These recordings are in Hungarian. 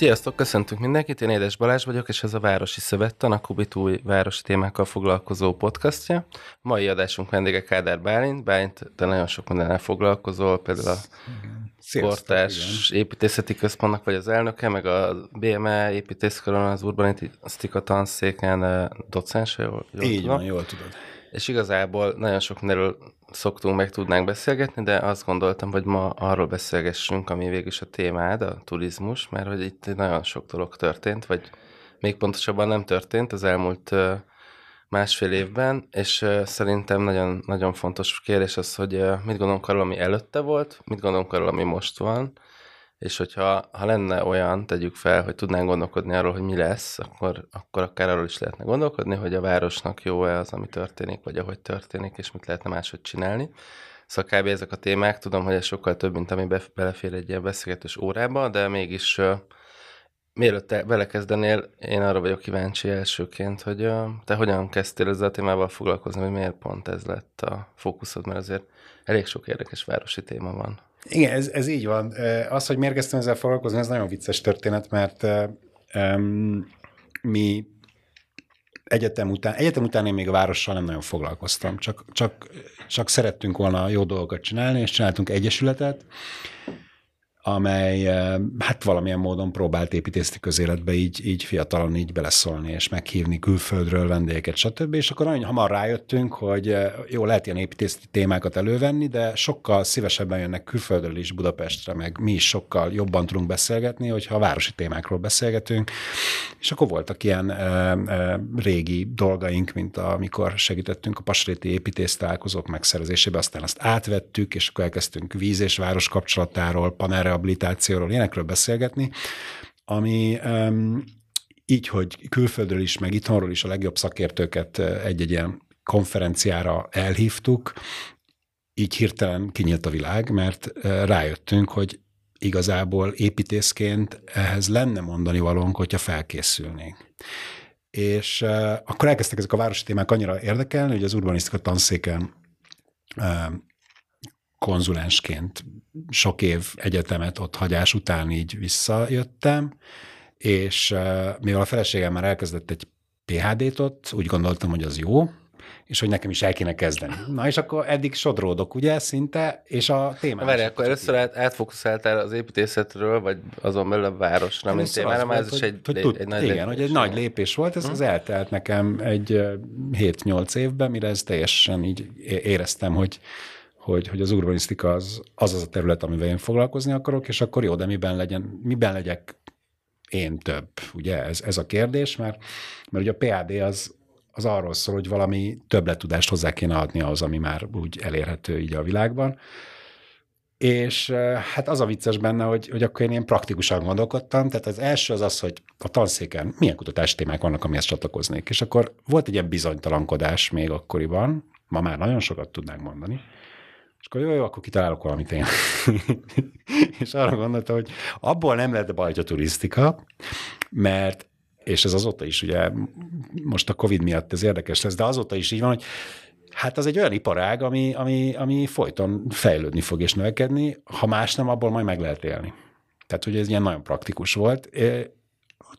Sziasztok, köszöntünk mindenkit, én Édes Balázs vagyok, és ez a Városi Szövettan, a Kubit új városi témákkal foglalkozó podcastja. Mai adásunk vendége Kádár Bálint. Bálint, de nagyon sok mindennel foglalkozol, például a Kortárs építészeti központnak vagy az elnöke, meg a BME építészkaron az urbanisztika tanszéken eh, docens, jól, jól Így tudom. van, jól tudod. És igazából nagyon sok mindenről szoktunk, meg tudnánk beszélgetni, de azt gondoltam, hogy ma arról beszélgessünk, ami végül is a témád, a turizmus, mert hogy itt nagyon sok dolog történt, vagy még pontosabban nem történt az elmúlt másfél évben, és szerintem nagyon, nagyon fontos kérdés az, hogy mit gondolunk arról, ami előtte volt, mit gondolunk arról, ami most van, és hogyha ha lenne olyan, tegyük fel, hogy tudnánk gondolkodni arról, hogy mi lesz, akkor, akkor akár arról is lehetne gondolkodni, hogy a városnak jó-e az, ami történik, vagy ahogy történik, és mit lehetne máshogy csinálni. Szóval kb. ezek a témák, tudom, hogy ez sokkal több, mint ami belefér egy ilyen beszélgetős órába, de mégis uh, mielőtt te belekezdenél, én arra vagyok kíváncsi elsőként, hogy uh, te hogyan kezdtél ezzel a témával foglalkozni, hogy miért pont ez lett a fókuszod, mert azért elég sok érdekes városi téma van. Igen, ez, ez így van. Az, hogy miért kezdtem ezzel foglalkozni, ez nagyon vicces történet, mert um, mi egyetem után, egyetem után én még a várossal nem nagyon foglalkoztam, csak, csak, csak szerettünk volna jó dolgokat csinálni, és csináltunk egyesületet, amely eh, hát valamilyen módon próbált építészeti közéletbe így, így fiatalon így beleszólni, és meghívni külföldről vendégeket, stb. És akkor nagyon hamar rájöttünk, hogy eh, jó, lehet ilyen építészeti témákat elővenni, de sokkal szívesebben jönnek külföldről is Budapestre, meg mi is sokkal jobban tudunk beszélgetni, hogyha a városi témákról beszélgetünk. És akkor voltak ilyen e, e, régi dolgaink, mint amikor segítettünk a pasréti építész találkozók megszerzésébe, aztán azt átvettük, és akkor elkezdtünk víz és város kapcsolatáról, panel rehabilitációról, ilyenekről beszélgetni, ami így, hogy külföldről is, meg itthonról is a legjobb szakértőket egy-egy ilyen konferenciára elhívtuk, így hirtelen kinyílt a világ, mert rájöttünk, hogy igazából építészként ehhez lenne mondani valónk, hogyha felkészülnénk. És akkor elkezdtek ezek a városi témák annyira érdekelni, hogy az urbanisztika tanszéken konzulensként sok év egyetemet ott hagyás után így visszajöttem, és mivel a feleségem már elkezdett egy PHD-t ott, úgy gondoltam, hogy az jó, és hogy nekem is el kéne kezdeni. Na és akkor eddig sodródok, ugye, szinte, és a téma. Várj, akkor először át, átfokuszáltál az építészetről, vagy azon belül a városra, mint témára, már ez is egy, hogy, egy, egy nagy Igen, lépés. hogy egy nagy lépés volt, ez hm. az eltelt nekem egy 7-8 évben, mire ez teljesen így éreztem, hogy hogy, hogy az urbanisztika az, az az a terület, amivel én foglalkozni akarok, és akkor jó, de miben, legyen, miben legyek én több? Ugye ez, ez a kérdés, mert, mert ugye a PAD az, az arról szól, hogy valami többletudást hozzá kéne adni ahhoz, ami már úgy elérhető így a világban. És hát az a vicces benne, hogy, hogy akkor én ilyen praktikusan gondolkodtam, tehát az első az az, hogy a tanszéken milyen kutatási témák vannak, amihez csatlakoznék. És akkor volt egy ilyen bizonytalankodás még akkoriban, ma már nagyon sokat tudnánk mondani, és akkor jó, jó, akkor kitalálok valamit én. és arra gondoltam, hogy abból nem lehet baj, a turisztika, mert és ez azóta is, ugye most a Covid miatt ez érdekes lesz, de azóta is így van, hogy hát az egy olyan iparág, ami, ami, ami folyton fejlődni fog és növekedni, ha más nem, abból majd meg lehet élni. Tehát, hogy ez ilyen nagyon praktikus volt.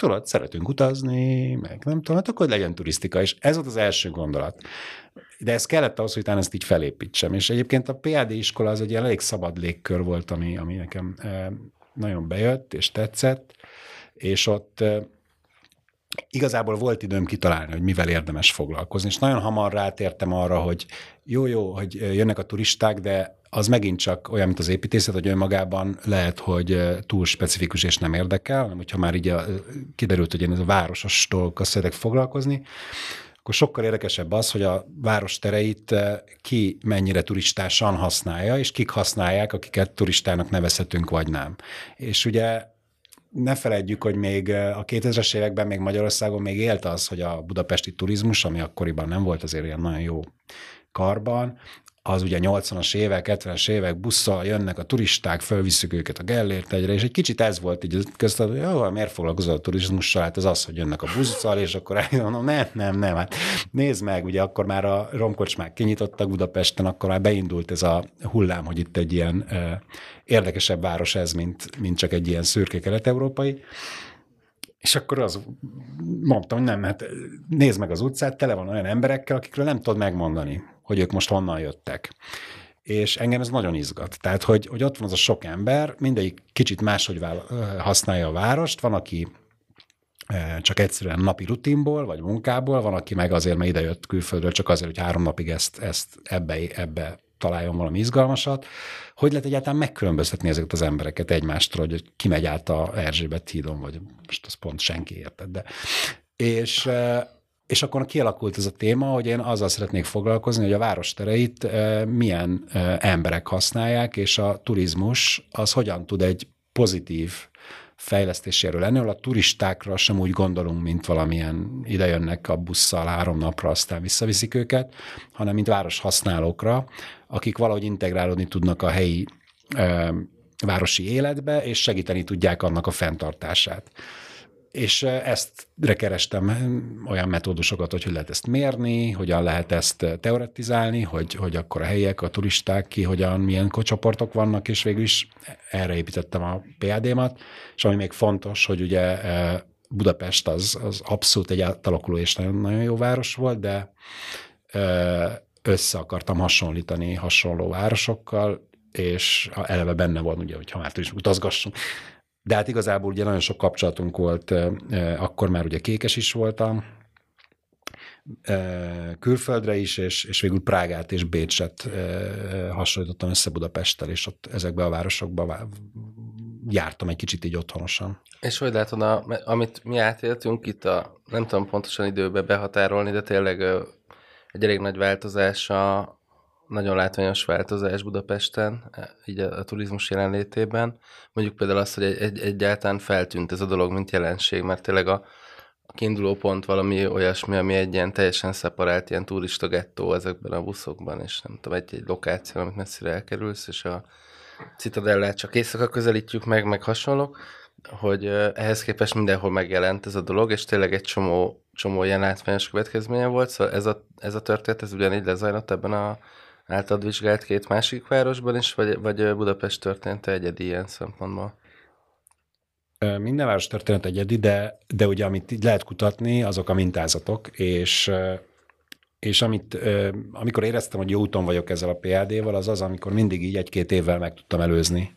Tudod, szeretünk utazni, meg nem tudom, hát akkor legyen turisztika, és ez volt az első gondolat. De ez kellett ahhoz, hogy utána ezt így felépítsem. És egyébként a PAD iskola az egy elég szabad légkör volt, ami, ami nekem nagyon bejött és tetszett, és ott igazából volt időm kitalálni, hogy mivel érdemes foglalkozni, és nagyon hamar rátértem arra, hogy jó, jó, hogy jönnek a turisták, de az megint csak olyan, mint az építészet, hogy önmagában lehet, hogy túl specifikus és nem érdekel, hanem hogyha már így a, kiderült, hogy én ez a városos dolgokkal szeretek foglalkozni, akkor sokkal érdekesebb az, hogy a város tereit ki mennyire turistásan használja, és kik használják, akiket turistának nevezhetünk, vagy nem. És ugye ne feledjük, hogy még a 2000-es években még Magyarországon még élt az, hogy a budapesti turizmus, ami akkoriban nem volt azért ilyen nagyon jó karban, az ugye 80-as évek, 70-es évek busszal jönnek a turisták, fölvisszük őket a Gellért egyre, és egy kicsit ez volt így között, hogy jó, miért foglalkozol a turizmussal, hát az az, hogy jönnek a busszal, és akkor mondom, nem, nem, nem, hát nézd meg, ugye akkor már a romkocsmák kinyitottak Budapesten, akkor már beindult ez a hullám, hogy itt egy ilyen érdekesebb város ez, mint, mint csak egy ilyen szürke kelet-európai. És akkor az mondtam, hogy nem, hát nézd meg az utcát, tele van olyan emberekkel, akikről nem tudod megmondani, hogy ők most honnan jöttek. És engem ez nagyon izgat. Tehát, hogy, hogy ott van az a sok ember, mindegyik kicsit máshogy használja a várost, van, aki csak egyszerűen napi rutinból, vagy munkából, van, aki meg azért, mert idejött külföldről, csak azért, hogy három napig ezt, ezt ebbe, ebbe találjon valami izgalmasat. Hogy lehet egyáltalán megkülönböztetni ezeket az embereket egymástól, hogy ki megy át a Erzsébet hídon, vagy most az pont senki érted, de és és akkor kialakult ez a téma, hogy én azzal szeretnék foglalkozni, hogy a várostereit milyen emberek használják, és a turizmus az hogyan tud egy pozitív fejlesztéséről lenni, ahol a turistákra sem úgy gondolunk, mint valamilyen idejönnek a busszal három napra, aztán visszaviszik őket, hanem mint város használókra, akik valahogy integrálódni tudnak a helyi e, városi életbe, és segíteni tudják annak a fenntartását és ezt kerestem olyan metódusokat, hogy hogy lehet ezt mérni, hogyan lehet ezt teoretizálni, hogy, hogy akkor a helyiek, a turisták ki, hogyan, milyen csoportok vannak, és végül is erre építettem a PAD-mat, és ami még fontos, hogy ugye Budapest az, az abszolút egy átalakuló és nagyon, nagyon jó város volt, de össze akartam hasonlítani hasonló városokkal, és eleve benne volt, ugye, hogy ha már is utazgassunk, de hát igazából ugye nagyon sok kapcsolatunk volt, akkor már ugye kékes is voltam, külföldre is, és, és végül Prágát és Bécset hasonlítottam össze Budapesttel, és ott ezekbe a városokba jártam egy kicsit így otthonosan. És hogy látod, a, amit mi átéltünk itt, a, nem tudom pontosan időbe behatárolni, de tényleg egy elég nagy változás a, nagyon látványos változás Budapesten, e, így a, a turizmus jelenlétében. Mondjuk például azt, hogy egy, egy, egyáltalán feltűnt ez a dolog, mint jelenség, mert tényleg a, a kiinduló pont valami olyasmi, ami egy ilyen teljesen szeparált ilyen turista gettó ezekben a buszokban, és nem tudom, egy, egy lokáció, amit messzire elkerülsz, és a Citadellát csak éjszaka közelítjük meg, meg hasonlók, hogy ehhez képest mindenhol megjelent ez a dolog, és tényleg egy csomó, csomó ilyen látványos következménye volt, szóval ez a, ez a történet, ez ugyanígy lezajlott ebben a általad vizsgált két másik városban is, vagy, vagy Budapest történt egyedi ilyen szempontból? Minden város történet egyedi, de, de ugye amit lehet kutatni, azok a mintázatok, és és amit, amikor éreztem, hogy jó úton vagyok ezzel a PAD-val, az az, amikor mindig így egy-két évvel meg tudtam előzni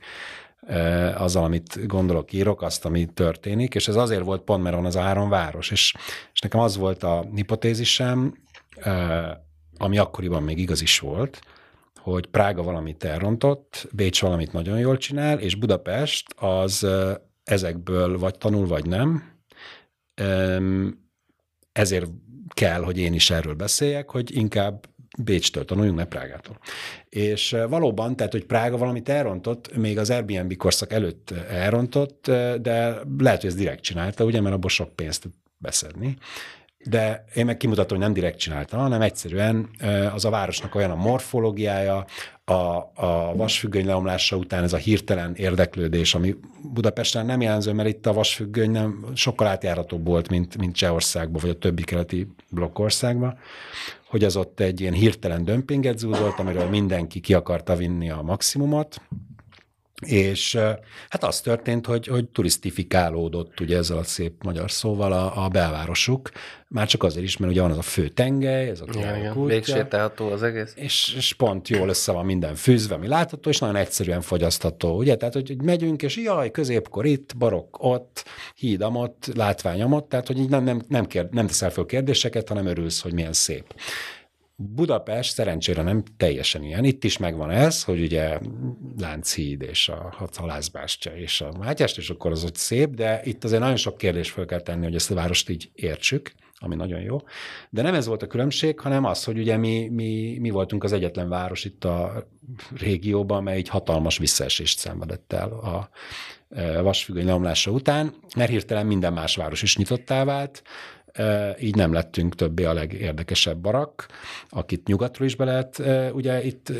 azzal, amit gondolok, írok, azt, ami történik, és ez azért volt pont, mert van az áron város, és, és nekem az volt a hipotézisem, ami akkoriban még igaz is volt, hogy Prága valamit elrontott, Bécs valamit nagyon jól csinál, és Budapest az ezekből vagy tanul, vagy nem. Ezért kell, hogy én is erről beszéljek, hogy inkább Bécstől tanuljunk, ne Prágától. És valóban, tehát, hogy Prága valamit elrontott, még az Airbnb korszak előtt elrontott, de lehet, hogy ez direkt csinálta, ugye, mert abból sok pénzt beszedni de én meg kimutatom, hogy nem direkt csináltam, hanem egyszerűen az a városnak olyan a morfológiája, a, a vasfüggöny leomlása után ez a hirtelen érdeklődés, ami Budapesten nem jelenző, mert itt a vasfüggöny nem sokkal átjáratóbb volt, mint, mint Csehországban, vagy a többi keleti blokkországban, hogy az ott egy ilyen hirtelen dömpinget zúzolt, amiről mindenki ki akarta vinni a maximumot, és hát az történt, hogy, hogy turisztifikálódott ugye ezzel a szép magyar szóval a, a belvárosuk, már csak azért is, mert ugye van az a fő tengely, ez a ja, Végsétálható az egész. És, és pont jól össze van minden fűzve, ami látható, és nagyon egyszerűen fogyasztható, ugye? Tehát, hogy megyünk, és jaj, középkor itt, barok ott, hídam ott, látványom ott, tehát, hogy így nem, nem, nem, kér, nem teszel fel kérdéseket, hanem örülsz, hogy milyen szép. Budapest szerencsére nem teljesen ilyen. Itt is megvan ez, hogy ugye Lánchíd és a halászbástya és a Mátyást, és akkor az ott szép, de itt azért nagyon sok kérdés fel kell tenni, hogy ezt a várost így értsük, ami nagyon jó. De nem ez volt a különbség, hanem az, hogy ugye mi, mi, mi voltunk az egyetlen város itt a régióban, amely egy hatalmas visszaesést szenvedett el a e, vasfüggöny leomlása után, mert hirtelen minden más város is nyitottá vált, így nem lettünk többé a legérdekesebb barak, akit nyugatról is be lehet ugye itt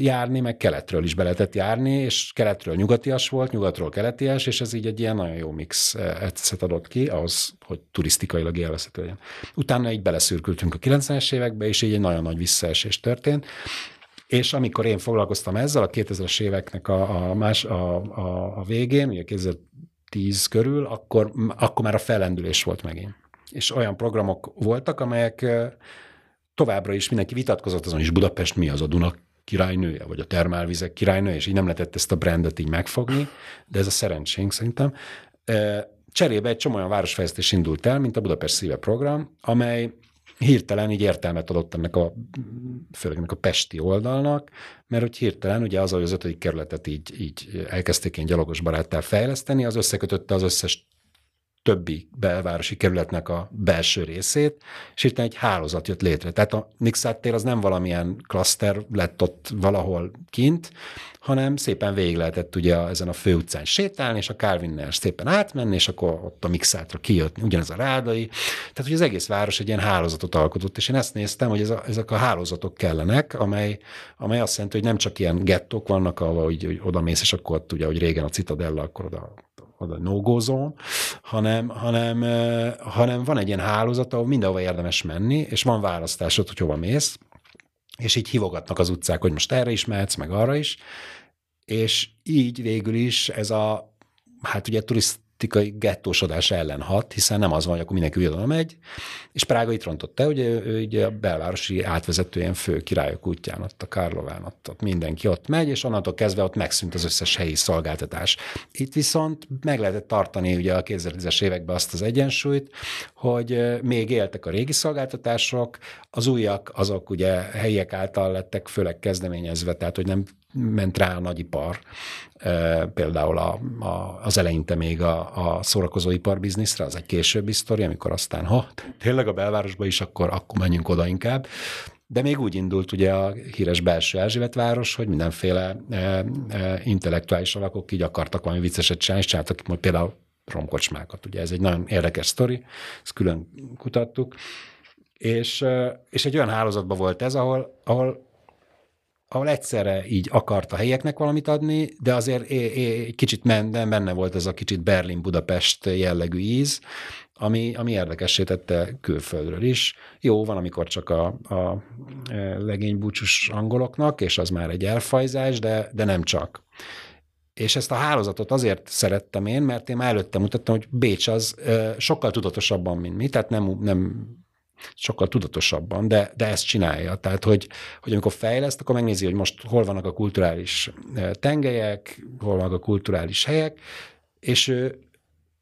járni, meg keletről is be lehetett járni, és keletről nyugatias volt, nyugatról keletias, és ez így egy ilyen nagyon jó mix ecet adott ki, ahhoz, hogy turisztikailag élvezhető legyen. Utána így beleszürkültünk a 90-es évekbe, és így egy nagyon nagy visszaesés történt. És amikor én foglalkoztam ezzel a 2000-es éveknek a, a, más, a, a, a végén, ugye tíz körül, akkor, akkor már a fellendülés volt megint. És olyan programok voltak, amelyek továbbra is mindenki vitatkozott azon is, Budapest mi az a Duna királynője, vagy a termálvizek királynője, és így nem lehetett ezt a brandet így megfogni, de ez a szerencsénk szerintem. Cserébe egy csomó olyan városfejlesztés indult el, mint a Budapest Szíve program, amely hirtelen így értelmet adott ennek a, főleg ennek a pesti oldalnak, mert hogy hirtelen ugye az, hogy az ötödik kerületet így, így elkezdték ilyen gyalogos baráttal fejleszteni, az összekötötte az összes többi belvárosi kerületnek a belső részét, és itt egy hálózat jött létre. Tehát a Nixát tér az nem valamilyen klaszter lett ott valahol kint, hanem szépen végig lehetett ugye ezen a főutcán sétálni, és a Calvinnel szépen átmenni, és akkor ott a Mixátra kijött ugyanez a rádai. Tehát, hogy az egész város egy ilyen hálózatot alkotott, és én ezt néztem, hogy ez a, ezek a hálózatok kellenek, amely, amely azt jelenti, hogy nem csak ilyen gettók vannak, ahol hogy, hogy oda mész, és akkor ott ugye, hogy régen a Citadella, akkor oda oda no zone, hanem, hanem, hanem van egy ilyen hálózat, ahol mindenhova érdemes menni, és van választásod, hogy hova mész, és így hívogatnak az utcák, hogy most erre is mehetsz, meg arra is, és így végül is ez a, hát ugye turist, politikai gettósodás ellen hat, hiszen nem az van, hogy akkor mindenki ugyanolyan megy, és Prága itt rontotta, hogy ő, ugye a belvárosi átvezetően fő királyok útján, ott a Karlován, ott, ott mindenki ott megy, és onnantól kezdve ott megszűnt az összes helyi szolgáltatás. Itt viszont meg lehetett tartani ugye a 2010-es években azt az egyensúlyt, hogy még éltek a régi szolgáltatások, az újak azok ugye helyiek által lettek főleg kezdeményezve, tehát hogy nem ment rá a nagyipar, például a, a, az eleinte még a, a szórakozóipar bizniszre, az egy későbbi sztori, amikor aztán, ha tényleg a belvárosba is, akkor, akkor menjünk oda inkább. De még úgy indult ugye a híres belső Erzsébet város, hogy mindenféle e, e, intellektuális alakok így akartak valami vicceset csinálni, és csináltak majd például romkocsmákat. Ugye ez egy nagyon érdekes sztori, ezt külön kutattuk. És, és egy olyan hálózatban volt ez, ahol, ahol ahol egyszerre így akart a helyeknek valamit adni, de azért kicsit benne volt ez a kicsit Berlin-Budapest jellegű íz, ami, ami érdekessé tette külföldről is. Jó, van, amikor csak a, a e, legénybúcsus angoloknak, és az már egy elfajzás, de, de nem csak. És ezt a hálózatot azért szerettem én, mert én már előtte mutattam, hogy Bécs az e, sokkal tudatosabban, mint mi, tehát nem, nem sokkal tudatosabban, de, de ezt csinálja. Tehát, hogy, hogy amikor fejleszt, akkor megnézi, hogy most hol vannak a kulturális e, tengelyek, hol vannak a kulturális helyek, és ő,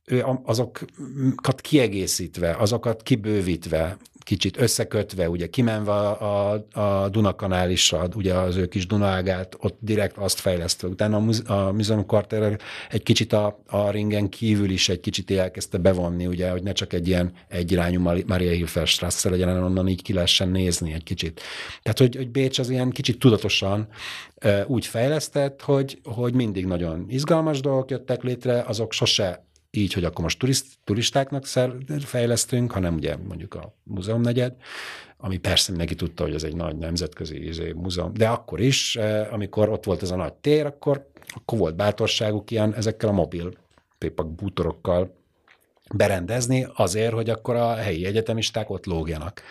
ő azokat kiegészítve, azokat kibővítve, kicsit összekötve, ugye kimenve a, a, a Dunakanál is, a, ugye az ő kis Dunaágát, ott direkt azt fejlesztve. Utána a, muz, a Museum Quarter egy kicsit a, a ringen kívül is egy kicsit elkezdte bevonni, ugye, hogy ne csak egy ilyen egyirányú Maria Hilferstrasse legyen, hanem onnan így ki lehessen nézni egy kicsit. Tehát, hogy, hogy Bécs az ilyen kicsit tudatosan úgy fejlesztett, hogy, hogy mindig nagyon izgalmas dolgok jöttek létre, azok sose így, hogy akkor most turist, turistáknak fejlesztünk, hanem ugye mondjuk a múzeumnegyed, ami persze mindenki tudta, hogy ez egy nagy nemzetközi izé, múzeum, de akkor is, eh, amikor ott volt ez a nagy tér, akkor, akkor volt bátorságuk ilyen ezekkel a mobil pépak bútorokkal berendezni azért, hogy akkor a helyi egyetemisták ott lógjanak.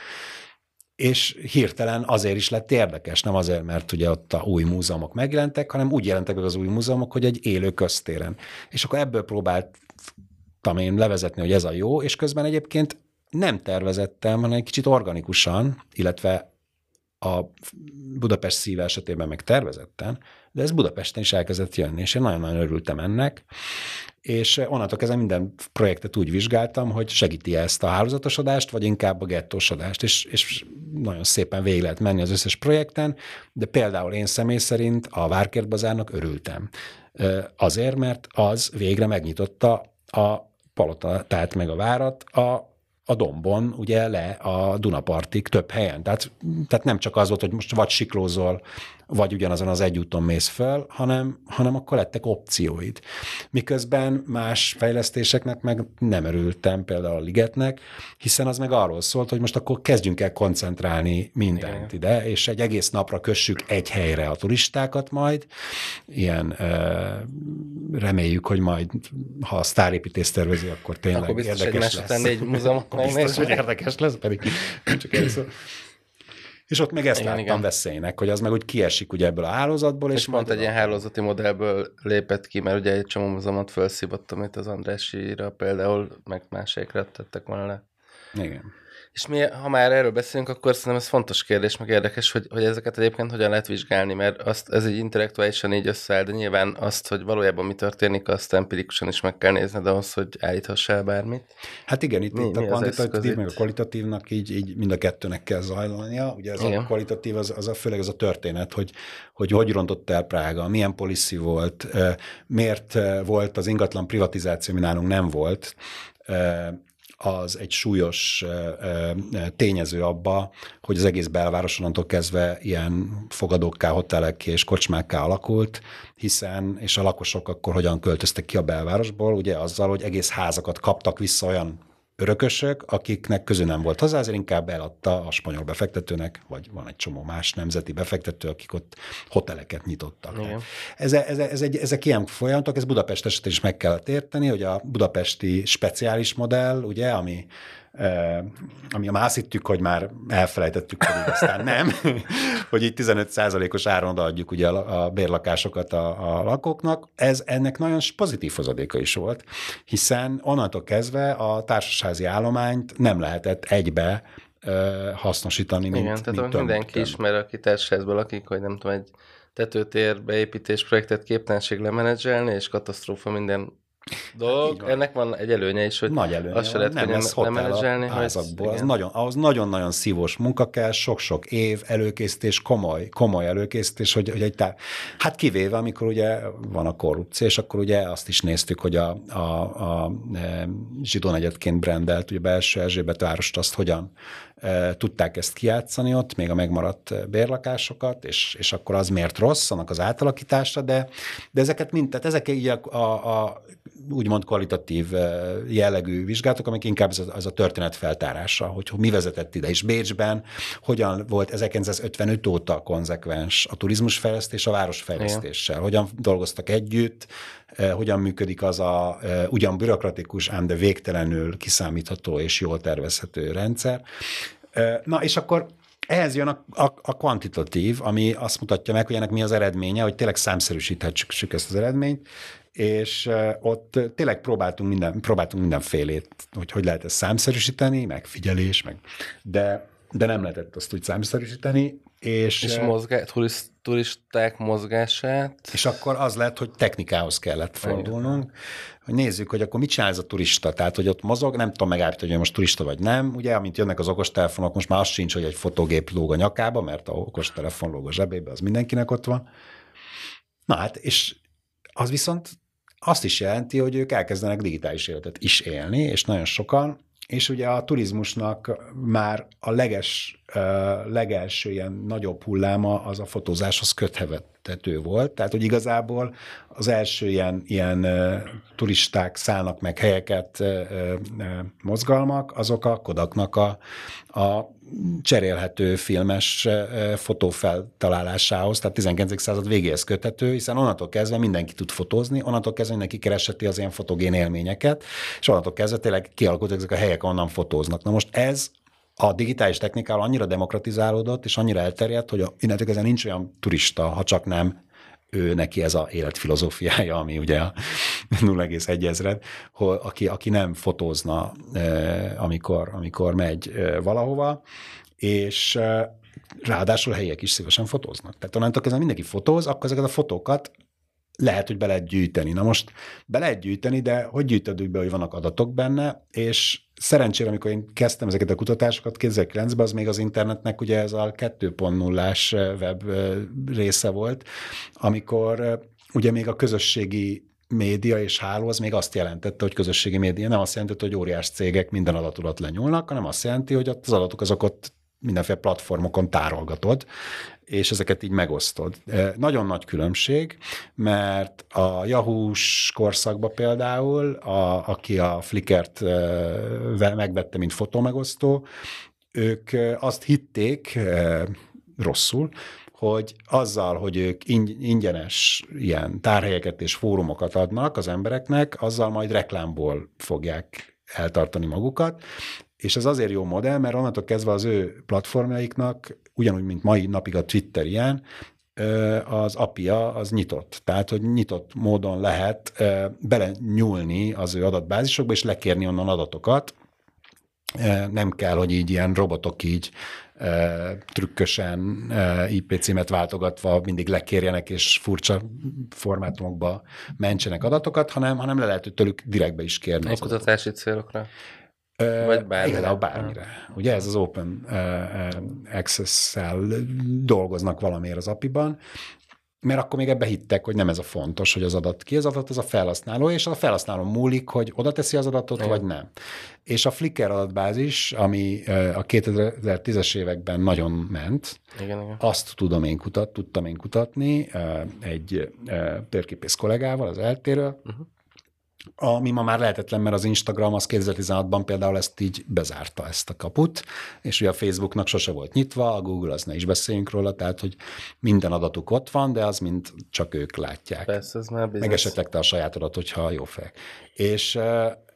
És hirtelen azért is lett érdekes, nem azért, mert ugye ott a új múzeumok megjelentek, hanem úgy jelentek meg az új múzeumok, hogy egy élő köztéren. És akkor ebből próbált tudtam én levezetni, hogy ez a jó, és közben egyébként nem tervezettem, hanem egy kicsit organikusan, illetve a Budapest szíve esetében meg tervezettem, de ez Budapesten is elkezdett jönni, és én nagyon-nagyon örültem ennek, és onnantól kezdve minden projektet úgy vizsgáltam, hogy segíti ezt a hálózatosodást, vagy inkább a gettósodást, és, és nagyon szépen végig lehet menni az összes projekten, de például én személy szerint a Várkert Bazárnak örültem. Azért, mert az végre megnyitotta a palota, tehát meg a várat, a, a dombon, ugye le a Dunapartig több helyen. Tehát, tehát nem csak az volt, hogy most vagy siklózol vagy ugyanazon az egy úton mész föl, hanem, hanem akkor lettek opcióid. Miközben más fejlesztéseknek meg nem örültem, például a Ligetnek, hiszen az meg arról szólt, hogy most akkor kezdjünk el koncentrálni mindent Igen. ide, és egy egész napra kössük egy helyre a turistákat majd. Ilyen reméljük, hogy majd, ha a sztárépítész tervezi, akkor tényleg akkor érdekes lesz. Akkor biztos, hogy egy múzeum biztos, hogy érdekes lesz, pedig csak először. És ott meg ezt igen, láttam igen. veszélynek, hogy az meg úgy kiesik ugye ebből a hálózatból. És, és pont egy ilyen hálózati modellből lépett ki, mert ugye egy csomó mozamat felszívottam itt az Andrásira például, meg másikra tettek volna le. Igen. És mi, ha már erről beszélünk, akkor szerintem ez fontos kérdés, meg érdekes, hogy, hogy ezeket egyébként hogyan lehet vizsgálni, mert azt, ez egy intellektuálisan így összeáll, de nyilván azt, hogy valójában mi történik, azt empirikusan is meg kell nézned ahhoz, hogy állíthassál bármit. Hát igen, itt, mi, itt mi a kvantitatív, meg a kvalitatívnak így, így mind a kettőnek kell zajlania. Ugye ez igen. a kvalitatív, az, az a, főleg az a történet, hogy, hogy hogy rontott el Prága, milyen policy volt, miért volt az ingatlan privatizáció, ami nálunk nem volt, az egy súlyos tényező abba, hogy az egész belváros kezdve ilyen fogadókká, hotelekké és kocsmákká alakult, hiszen, és a lakosok akkor hogyan költöztek ki a belvárosból, ugye azzal, hogy egész házakat kaptak vissza olyan örökösök, akiknek közül nem volt hozzá, ezért inkább eladta a spanyol befektetőnek, vagy van egy csomó más nemzeti befektető, akik ott hoteleket nyitottak. Ez, ez, ez egy, ezek ilyen folyamatok, ez Budapest esetén is meg kellett érteni, hogy a budapesti speciális modell, ugye, ami ami azt hittük, hogy már elfelejtettük, hogy aztán nem, hogy így 15%-os áron odaadjuk ugye a, bérlakásokat a, a lakóknak. Ez ennek nagyon pozitív hozadéka is volt, hiszen onnantól kezdve a társasházi állományt nem lehetett egybe hasznosítani, mint, Igen, tehát mint mindenki több. ismer, aki társasházban lakik, hogy nem tudom, egy tetőtér beépítés projektet képtelenség lemenedzselni, és katasztrófa minden dolog. Hát Ennek van egy előnye is, hogy Nagy előnye azt se lehet nem lesz hotel a házakból. Az nagyon, ahhoz nagyon-nagyon szívós munka kell, sok-sok év előkészítés, komoly, komoly előkészítés, hogy, hogy egy tár... Hát kivéve, amikor ugye van a korrupció, és akkor ugye azt is néztük, hogy a, a, a, a e, zsidó negyedként brendelt, ugye belső Erzsébet várost azt hogyan tudták ezt kiátszani ott, még a megmaradt bérlakásokat, és, és akkor az miért rossz, annak az átalakítása, de, de ezeket mind, tehát ezek így a, a, a úgymond kvalitatív jellegű vizsgálatok, amik inkább ez a, az a történet feltárása, hogy mi vezetett ide. És Bécsben hogyan volt 1955 óta konzekvens a turizmusfejlesztés a városfejlesztéssel, hogyan dolgoztak együtt, hogyan működik az a eh, ugyan bürokratikus, ám de végtelenül kiszámítható és jól tervezhető rendszer. Na, és akkor ehhez jön a, a, a kvantitatív, ami azt mutatja meg, hogy ennek mi az eredménye, hogy tényleg számszerűsíthetjük ezt az eredményt, és ott tényleg próbáltunk, minden, próbáltunk mindenfélét, hogy hogy lehet ezt számszerűsíteni, meg figyelés, meg, de, de nem lehetett azt úgy számszerűsíteni. És, és mozgá, turist, turisták mozgását. És akkor az lett, hogy technikához kellett fordulnunk, hogy nézzük, hogy akkor mit csinál ez a turista, tehát hogy ott mozog, nem tudom megállítani, hogy most turista vagy nem, ugye, amint jönnek az okostelefonok, most már az sincs, hogy egy fotogép lóg a nyakába, mert a okostelefon lóg a zsebébe, az mindenkinek ott van. Na hát, és az viszont azt is jelenti, hogy ők elkezdenek digitális életet is élni, és nagyon sokan, és ugye a turizmusnak már a leges, legelső ilyen nagyobb hulláma az a fotózáshoz köthető volt. Tehát, hogy igazából az első ilyen, ilyen turisták szállnak meg helyeket, mozgalmak, azok a Kodaknak a, a cserélhető filmes fotófeltalálásához, tehát 19. század végéhez kötető, hiszen onnantól kezdve mindenki tud fotózni, onnantól kezdve mindenki kereseti az ilyen fotogén élményeket, és onnantól kezdve tényleg kialakultak ezek a helyek, onnan fotóznak. Na most ez a digitális technikával annyira demokratizálódott, és annyira elterjedt, hogy innentől kezdve nincs olyan turista, ha csak nem ő neki ez a életfilozófiája, ami ugye a 0,1 ezred, aki, aki nem fotózna, amikor, amikor megy valahova, és ráadásul helyiek is szívesen fotóznak. Tehát onnantól kezdve mindenki fotóz, akkor ezeket a fotókat lehet, hogy be lehet gyűjteni. Na most be lehet gyűjteni, de hogy gyűjtödük be, hogy vannak adatok benne, és szerencsére, amikor én kezdtem ezeket a kutatásokat 2009-ben, az még az internetnek ugye ez a 2.0-ás web része volt, amikor ugye még a közösségi média és háló az még azt jelentette, hogy közösségi média nem azt jelentette, hogy óriás cégek minden adatodat lenyúlnak, hanem azt jelenti, hogy az adatok azok ott mindenféle platformokon tárolgatod, és ezeket így megosztod. Nagyon nagy különbség, mert a Yahoo-s korszakban például, a, aki a Flickr-t megvette, mint fotómegosztó, ők azt hitték, rosszul, hogy azzal, hogy ők ingyenes ilyen tárhelyeket és fórumokat adnak az embereknek, azzal majd reklámból fogják eltartani magukat, és ez azért jó modell, mert onnantól kezdve az ő platformjaiknak ugyanúgy, mint mai napig a Twitter ilyen, az APIA az nyitott. Tehát, hogy nyitott módon lehet bele nyúlni az ő adatbázisokba, és lekérni onnan adatokat. Nem kell, hogy így ilyen robotok így trükkösen IP címet váltogatva mindig lekérjenek és furcsa formátumokba mentsenek adatokat, hanem, hanem le lehet tőlük direktbe is kérni. A kutatási célokra? Vagy bármire. Igen, bármire. Ugye ez az Open Access-szel dolgoznak valamiért az API-ban, mert akkor még ebbe hittek, hogy nem ez a fontos, hogy az adat ki az adat, az a felhasználó, és a felhasználó múlik, hogy oda teszi az adatot, Igen. vagy nem. És a Flickr adatbázis, ami a 2010-es években nagyon ment, igen, igen. azt tudom én kutat, tudtam én kutatni egy térképész kollégával az eltéről, uh-huh ami ma már lehetetlen, mert az Instagram az 2016-ban például ezt így bezárta ezt a kaput, és ugye a Facebooknak sose volt nyitva, a Google az ne is beszéljünk róla, tehát hogy minden adatuk ott van, de az mind csak ők látják. Persze, ez már Meg esetleg te a saját adat, hogyha jó fel. És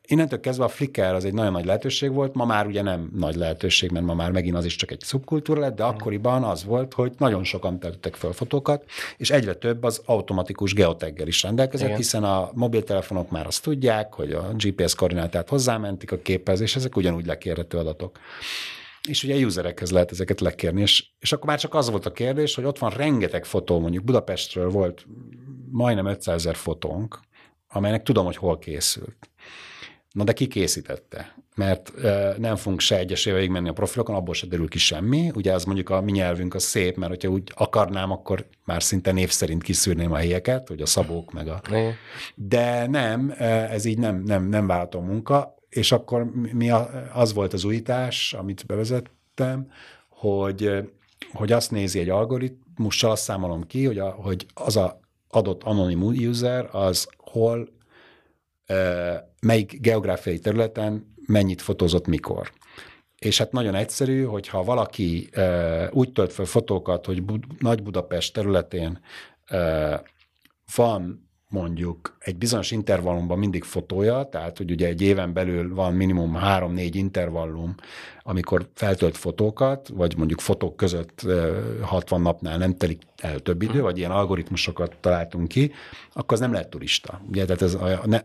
innentől kezdve a Flickr az egy nagyon nagy lehetőség volt, ma már ugye nem nagy lehetőség, mert ma már megint az is csak egy szubkultúra lett, de mm. akkoriban az volt, hogy nagyon sokan tettek fel fotókat, és egyre több az automatikus geotaggel is rendelkezett, Igen. hiszen a mobiltelefonok már azt tudják, hogy a GPS koordinátát hozzámentik a képhez, és ezek ugyanúgy lekérhető adatok. És ugye userekhez lehet ezeket lekérni, és, és akkor már csak az volt a kérdés, hogy ott van rengeteg fotó, mondjuk Budapestről volt majdnem 500 ezer fotónk, amelynek tudom, hogy hol készült. Na de ki készítette? Mert e, nem fogunk se egyesével menni a profilokon, abból se derül ki semmi. Ugye az mondjuk a mi nyelvünk az szép, mert hogyha úgy akarnám, akkor már szinte név szerint kiszűrném a helyeket, hogy a szabók meg a... De nem, ez így nem, nem, nem váltó munka, és akkor mi a, az volt az újítás, amit bevezettem, hogy, hogy azt nézi egy algoritmussal, azt számolom ki, hogy, a, hogy az a adott anonim user az hol melyik geográfiai területen mennyit fotózott mikor. És hát nagyon egyszerű, hogyha valaki úgy tölt fel fotókat, hogy Bud- Nagy Budapest területén van mondjuk egy bizonyos intervallumban mindig fotója, tehát hogy ugye egy éven belül van minimum három-négy intervallum, amikor feltölt fotókat, vagy mondjuk fotók között 60 napnál nem telik el több idő, vagy ilyen algoritmusokat találtunk ki, akkor az nem lehet turista. Ugye, tehát ez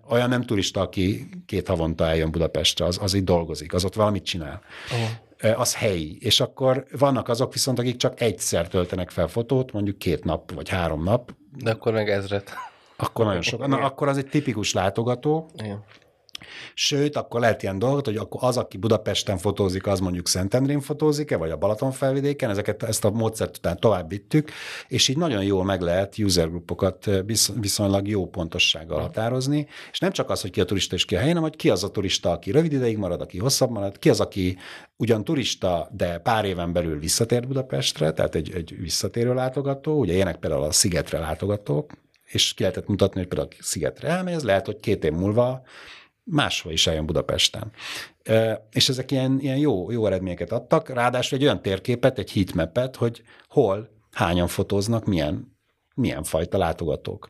olyan nem turista, aki két havonta eljön Budapestre, az, az itt dolgozik, az ott valamit csinál. Oh. Az helyi. És akkor vannak azok viszont, akik csak egyszer töltenek fel fotót, mondjuk két nap, vagy három nap. De akkor meg ezret. Akkor nagyon sok. Na, akkor az egy tipikus látogató. Igen. Sőt, akkor lehet ilyen dolgot, hogy akkor az, aki Budapesten fotózik, az mondjuk Szentendrén fotózik-e, vagy a Balaton felvidéken, ezeket, ezt a módszert után tovább vittük, és így nagyon jól meg lehet usergrupokat viszonylag jó pontossággal határozni, és nem csak az, hogy ki a turista és ki a helyen, hanem hogy ki az a turista, aki rövid ideig marad, aki hosszabb marad, ki az, aki ugyan turista, de pár éven belül visszatér Budapestre, tehát egy, egy visszatérő látogató, ugye ilyenek például a Szigetre látogatók, és ki lehetett mutatni, hogy például Szigetre elmegy, ez lehet, hogy két év múlva máshol is eljön Budapesten. És ezek ilyen, ilyen jó, jó eredményeket adtak, ráadásul egy olyan térképet, egy heatmapet, hogy hol, hányan fotóznak, milyen, milyen fajta látogatók.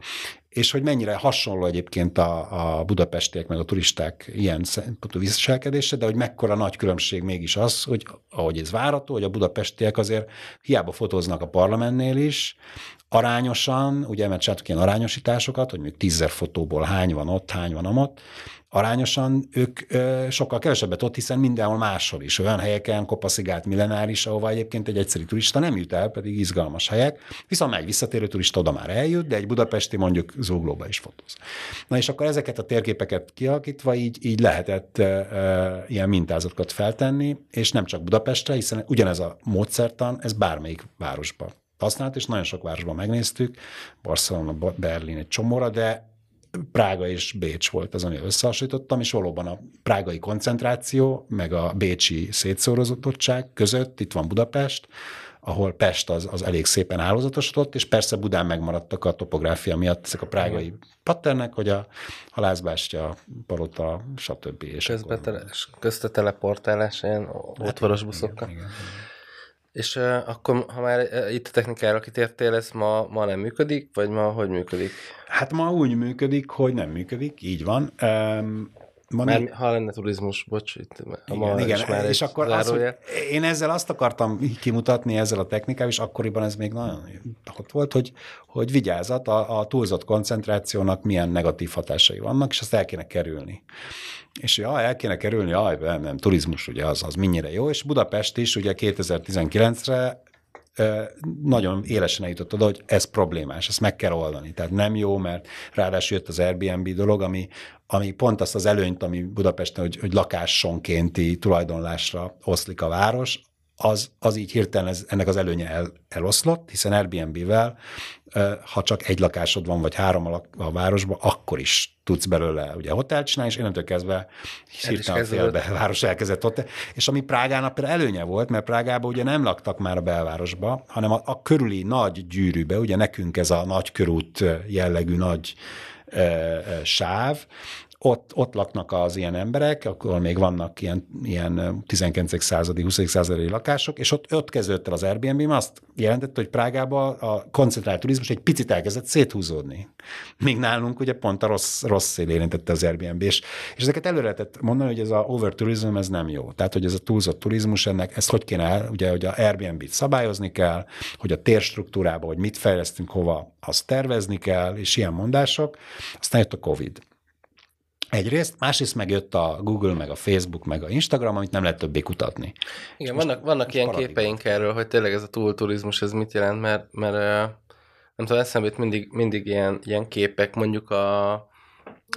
És hogy mennyire hasonló egyébként a, a budapestiek meg a turisták ilyen szempontú viselkedése, de hogy mekkora nagy különbség mégis az, hogy ahogy ez várható, hogy a budapestiek azért hiába fotóznak a parlamentnél is, arányosan, ugye mert csináltuk ilyen arányosításokat, hogy mondjuk tízzer fotóból hány van ott, hány van amott, arányosan ők ö, sokkal kevesebbet ott, hiszen mindenhol máshol is, olyan helyeken, Kopaszigát, Millenáris, ahova egyébként egy egyszerű turista nem jut el, pedig izgalmas helyek, viszont egy visszatérő turista oda már eljut, de egy budapesti mondjuk Zuglóba is fotóz. Na és akkor ezeket a térképeket kialakítva így, így lehetett ö, ö, ilyen mintázatokat feltenni, és nem csak Budapestre, hiszen ugyanez a módszertan, ez bármelyik városban használt, és nagyon sok városban megnéztük, Barcelona, Berlin egy csomóra, de Prága és Bécs volt az, ami összehasonlítottam, és valóban a prágai koncentráció, meg a bécsi szétszórozottság között, itt van Budapest, ahol Pest az, az elég szépen hálózatosodott, és persze Budán megmaradtak a topográfia miatt ezek a prágai patternek, hogy a halászbástya, palota, stb. És Közbe akkor... tele, közte teleportálás ilyen otvaros buszokkal. Igen, igen. És uh, akkor, ha már uh, itt a technikára kitértél, ez ma, ma nem működik, vagy ma hogy működik? Hát ma úgy működik, hogy nem működik, így van. Um, Van már, ha lenne turizmus, bocs, itt a igen, igen. Is már és akkor az, hogy én ezzel azt akartam kimutatni ezzel a technikával, és akkoriban ez még nagyon ott volt, hogy, hogy vigyázat, a, a túlzott koncentrációnak milyen negatív hatásai vannak, és azt el kéne kerülni. És ja, el kéne kerülni, jaj, nem, nem, turizmus ugye az, az mennyire jó, és Budapest is ugye 2019-re nagyon élesen eljutott oda, hogy ez problémás, ezt meg kell oldani. Tehát nem jó, mert ráadásul jött az Airbnb dolog, ami, ami pont azt az előnyt, ami Budapesten, hogy, hogy lakásonkénti tulajdonlásra oszlik a város, az, az így hirtelen ez, ennek az előnye el, eloszlott, hiszen Airbnb-vel, ha csak egy lakásod van, vagy három a, a városban, akkor is tudsz belőle ugye hotelt csinálni, és innentől kezdve hirtelen a város elkezdett ott. És ami Prágának például előnye volt, mert Prágában ugye nem laktak már a belvárosba, hanem a, a körüli nagy gyűrűbe, ugye nekünk ez a nagy körút jellegű nagy sáv, ott, ott laknak az ilyen emberek, akkor még vannak ilyen, ilyen 19. századi, 20. századi lakások, és ott, ott kezdődött el az Airbnb, azt jelentette, hogy Prágában a koncentrált turizmus egy picit elkezdett széthúzódni. Míg nálunk ugye pont a rossz, rossz szél érintette az Airbnb, és, és ezeket előre lehetett mondani, hogy ez a overtourism, ez nem jó. Tehát, hogy ez a túlzott turizmus, ennek ezt hogy kéne ugye, hogy a Airbnb-t szabályozni kell, hogy a térstruktúrába, hogy mit fejlesztünk hova, azt tervezni kell, és ilyen mondások. Aztán jött a Covid. Egyrészt, másrészt megjött a Google, meg a Facebook, meg a Instagram, amit nem lehet többé kutatni. Igen, vannak, most, vannak most ilyen képeink erről, hogy tényleg ez a túlturizmus, ez mit jelent, mert, mert nem tudom, eszembe mindig, mindig ilyen, ilyen képek, mondjuk a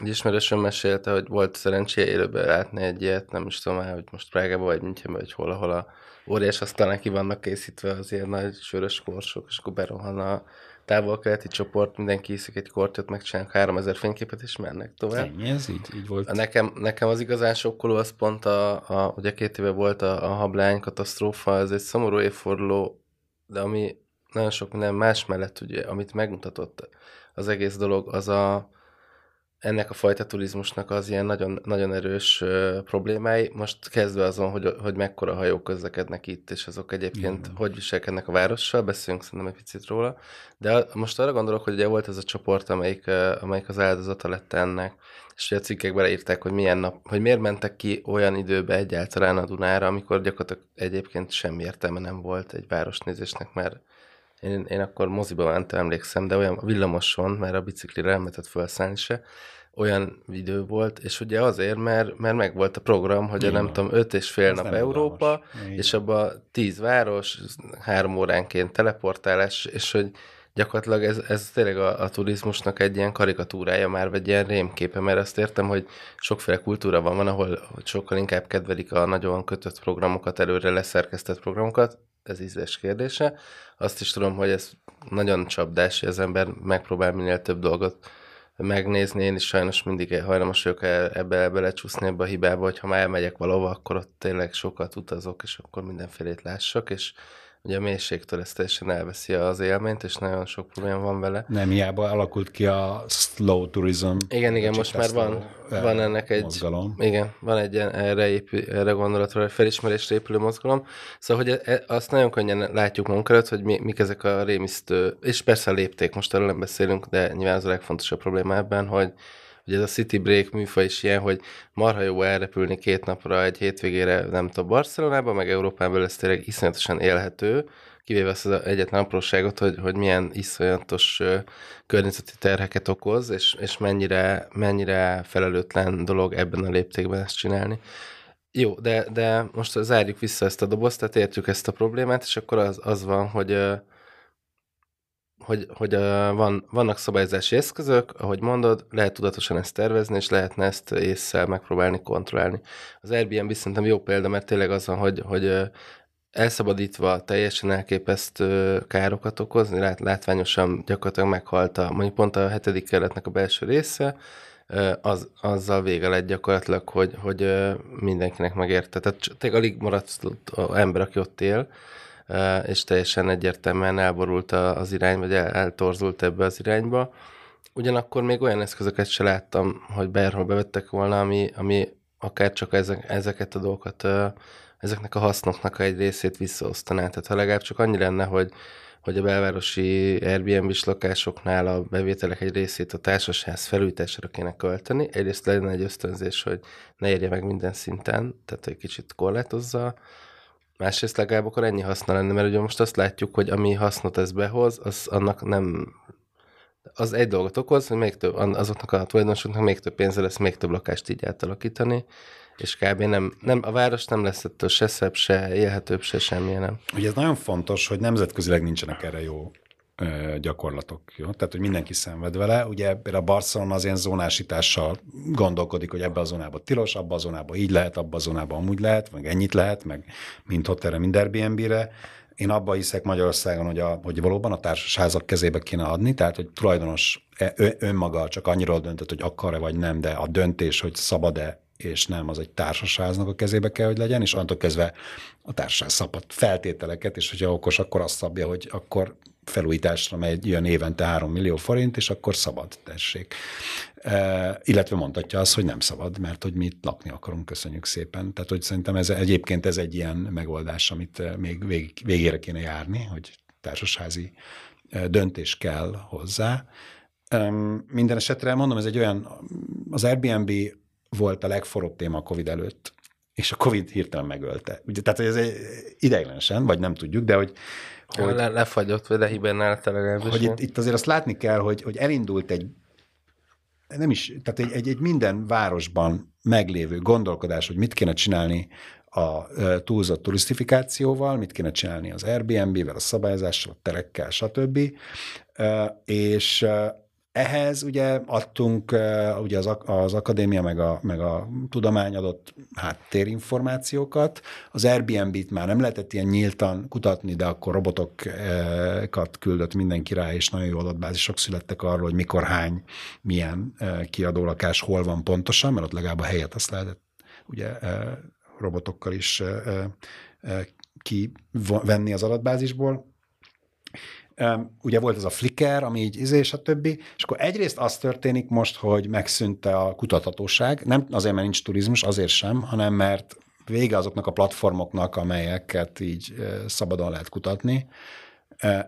egy ismerősöm mesélte, hogy volt szerencséje élőben látni egy ilyet, nem is tudom már, hogy most Prágában vagy Münchenben, vagy hol, ahol a óriás aztán neki vannak készítve az ilyen nagy sörös korsok, és akkor berohan a távol-keleti csoport, mindenki iszik egy kortyot, megcsinálnak 3000 fényképet, és mennek tovább. Ennyi, ez így, így volt. Nekem, nekem az igazán sokkoló, az pont a, a ugye két éve volt a, a hablány katasztrófa, ez egy szomorú évforduló, de ami nagyon sok minden más mellett, ugye, amit megmutatott az egész dolog, az a, ennek a fajta turizmusnak az ilyen nagyon, nagyon erős uh, problémái. Most kezdve azon, hogy, hogy mekkora hajók közlekednek itt, és azok egyébként Igen. hogy viselkednek a várossal, beszélünk szerintem egy picit róla. De most arra gondolok, hogy ugye volt ez a csoport, amelyik, amelyik az áldozata lett ennek, és ugye a cikkekben leírták, hogy milyen nap, hogy miért mentek ki olyan időbe egyáltalán a Dunára, amikor gyakorlatilag egyébként semmi értelme nem volt egy városnézésnek, mert én, én akkor moziba mentem, emlékszem, de olyan villamoson, mert a biciklire nem lehetett felszállni se, olyan idő volt, és ugye azért, mert, mert meg volt a program, hogy a nem tudom, öt és fél Ez nap Európa, és abban tíz város, három óránként teleportálás, és hogy gyakorlatilag ez, ez tényleg a, a turizmusnak egy ilyen karikatúrája már, vagy ilyen rémképe, mert azt értem, hogy sokféle kultúra van, van, ahol sokkal inkább kedvelik a nagyon kötött programokat, előre leszerkesztett programokat, ez ízlés kérdése. Azt is tudom, hogy ez nagyon csapdás, hogy az ember megpróbál minél több dolgot megnézni. Én is sajnos mindig hajlamos vagyok ebbe belecsúszni ebbe a hibába, hogy ha már elmegyek valahova, akkor ott tényleg sokat utazok, és akkor mindenfélét lássak, és ugye a mélységtől ez teljesen elveszi az élményt, és nagyon sok probléma van vele. Nem hiába alakult ki a slow tourism. Igen, igen, most már van, van ennek egy, mozgalom. igen, van egy ilyen erre, épül, erre gondolatra, felismerésre épülő mozgalom. Szóval, hogy e, azt nagyon könnyen látjuk magunk előtt, hogy mi, mik ezek a rémisztő, és persze a lépték, most erről nem beszélünk, de nyilván az a legfontosabb probléma ebben, hogy hogy ez a City Break műfaj is ilyen, hogy marha jó elrepülni két napra egy hétvégére, nem tudom, Barcelonába, meg Európában ez tényleg iszonyatosan élhető, kivéve azt az egyetlen apróságot, hogy, hogy milyen iszonyatos környezeti terheket okoz, és, és mennyire, mennyire felelőtlen dolog ebben a léptékben ezt csinálni. Jó, de, de most zárjuk vissza ezt a dobozt, tehát értjük ezt a problémát, és akkor az, az van, hogy hogy, hogy van, vannak szabályozási eszközök, ahogy mondod, lehet tudatosan ezt tervezni, és lehetne ezt észszel megpróbálni kontrollálni. Az Airbnb szerintem jó példa, mert tényleg az van, hogy, hogy elszabadítva teljesen elképesztő károkat okozni, lát, látványosan gyakorlatilag meghalt a, mondjuk pont a hetedik kerületnek a belső része, az, azzal vége lett gyakorlatilag, hogy, hogy mindenkinek megérte. Tehát tényleg alig maradt ember, aki ott él, és teljesen egyértelműen elborult az irány, vagy eltorzult ebbe az irányba. Ugyanakkor még olyan eszközöket se láttam, hogy bárhol bevettek volna, ami, ami akár csak ezek, ezeket a dolgokat, ezeknek a hasznoknak egy részét visszaosztaná. Tehát ha legalább csak annyi lenne, hogy hogy a belvárosi Airbnb-s lakásoknál a bevételek egy részét a társasház felújításra kéne költeni. Egyrészt lenne egy ösztönzés, hogy ne érje meg minden szinten, tehát egy kicsit korlátozza. Másrészt legalább akkor ennyi haszna lenne, mert ugye most azt látjuk, hogy ami hasznot ez behoz, az annak nem az egy dolgot okoz, hogy még több, azoknak a tulajdonosoknak még több pénze lesz még több lakást így átalakítani, és kb. nem, nem a város nem lesz ettől se szebb, se élhetőbb, se nem. Ugye ez nagyon fontos, hogy nemzetközileg nincsenek erre jó gyakorlatok. Jó? Tehát, hogy mindenki szenved vele. Ugye például a Barcelona az ilyen zónásítással gondolkodik, hogy ebbe a zónába tilos, abba a zónába így lehet, abba a zónába amúgy lehet, meg ennyit lehet, meg mind hotelre, mind Airbnb-re. Én abba hiszek Magyarországon, hogy, a, hogy valóban a társasházak kezébe kéne adni, tehát hogy tulajdonos e, önmaga csak annyira döntött, hogy akar-e vagy nem, de a döntés, hogy szabad-e és nem, az egy társasháznak a kezébe kell, hogy legyen, és onnantól kezdve a társaság szabad feltételeket, és hogyha okos, akkor azt szabja, hogy akkor felújításra megy jön évente 3 millió forint, és akkor szabad, tessék. E, illetve mondhatja azt, hogy nem szabad, mert hogy mi lakni akarunk, köszönjük szépen. Tehát, hogy szerintem ez egyébként ez egy ilyen megoldás, amit még vég, végére kéne járni, hogy társasházi döntés kell hozzá. Minden esetre mondom, ez egy olyan, az Airbnb volt a legforróbb téma a Covid előtt, és a Covid hirtelen megölte. Ugye, tehát, hogy ez ideiglenesen, vagy nem tudjuk, de hogy hogy, Le, lefagyott, vagy lehibernálta legalábbis. Hogy itt, itt azért azt látni kell, hogy, hogy elindult egy nem is, tehát egy, egy, egy minden városban meglévő gondolkodás, hogy mit kéne csinálni a túlzott turisztifikációval, mit kéne csinálni az Airbnb-vel, a szabályozással, a terekkel, stb. És ehhez ugye adtunk, ugye az, az akadémia meg a, meg a tudomány adott háttérinformációkat. Az Airbnb-t már nem lehetett ilyen nyíltan kutatni, de akkor robotokat küldött mindenki rá, és nagyon jó adatbázisok születtek arról, hogy mikor hány, milyen kiadólakás hol van pontosan, mert ott legalább a helyet azt lehetett ugye robotokkal is kivenni az adatbázisból ugye volt ez a Flickr, ami így izé, és a többi, és akkor egyrészt az történik most, hogy megszűnte a kutathatóság, nem azért, mert nincs turizmus, azért sem, hanem mert vége azoknak a platformoknak, amelyeket így szabadon lehet kutatni.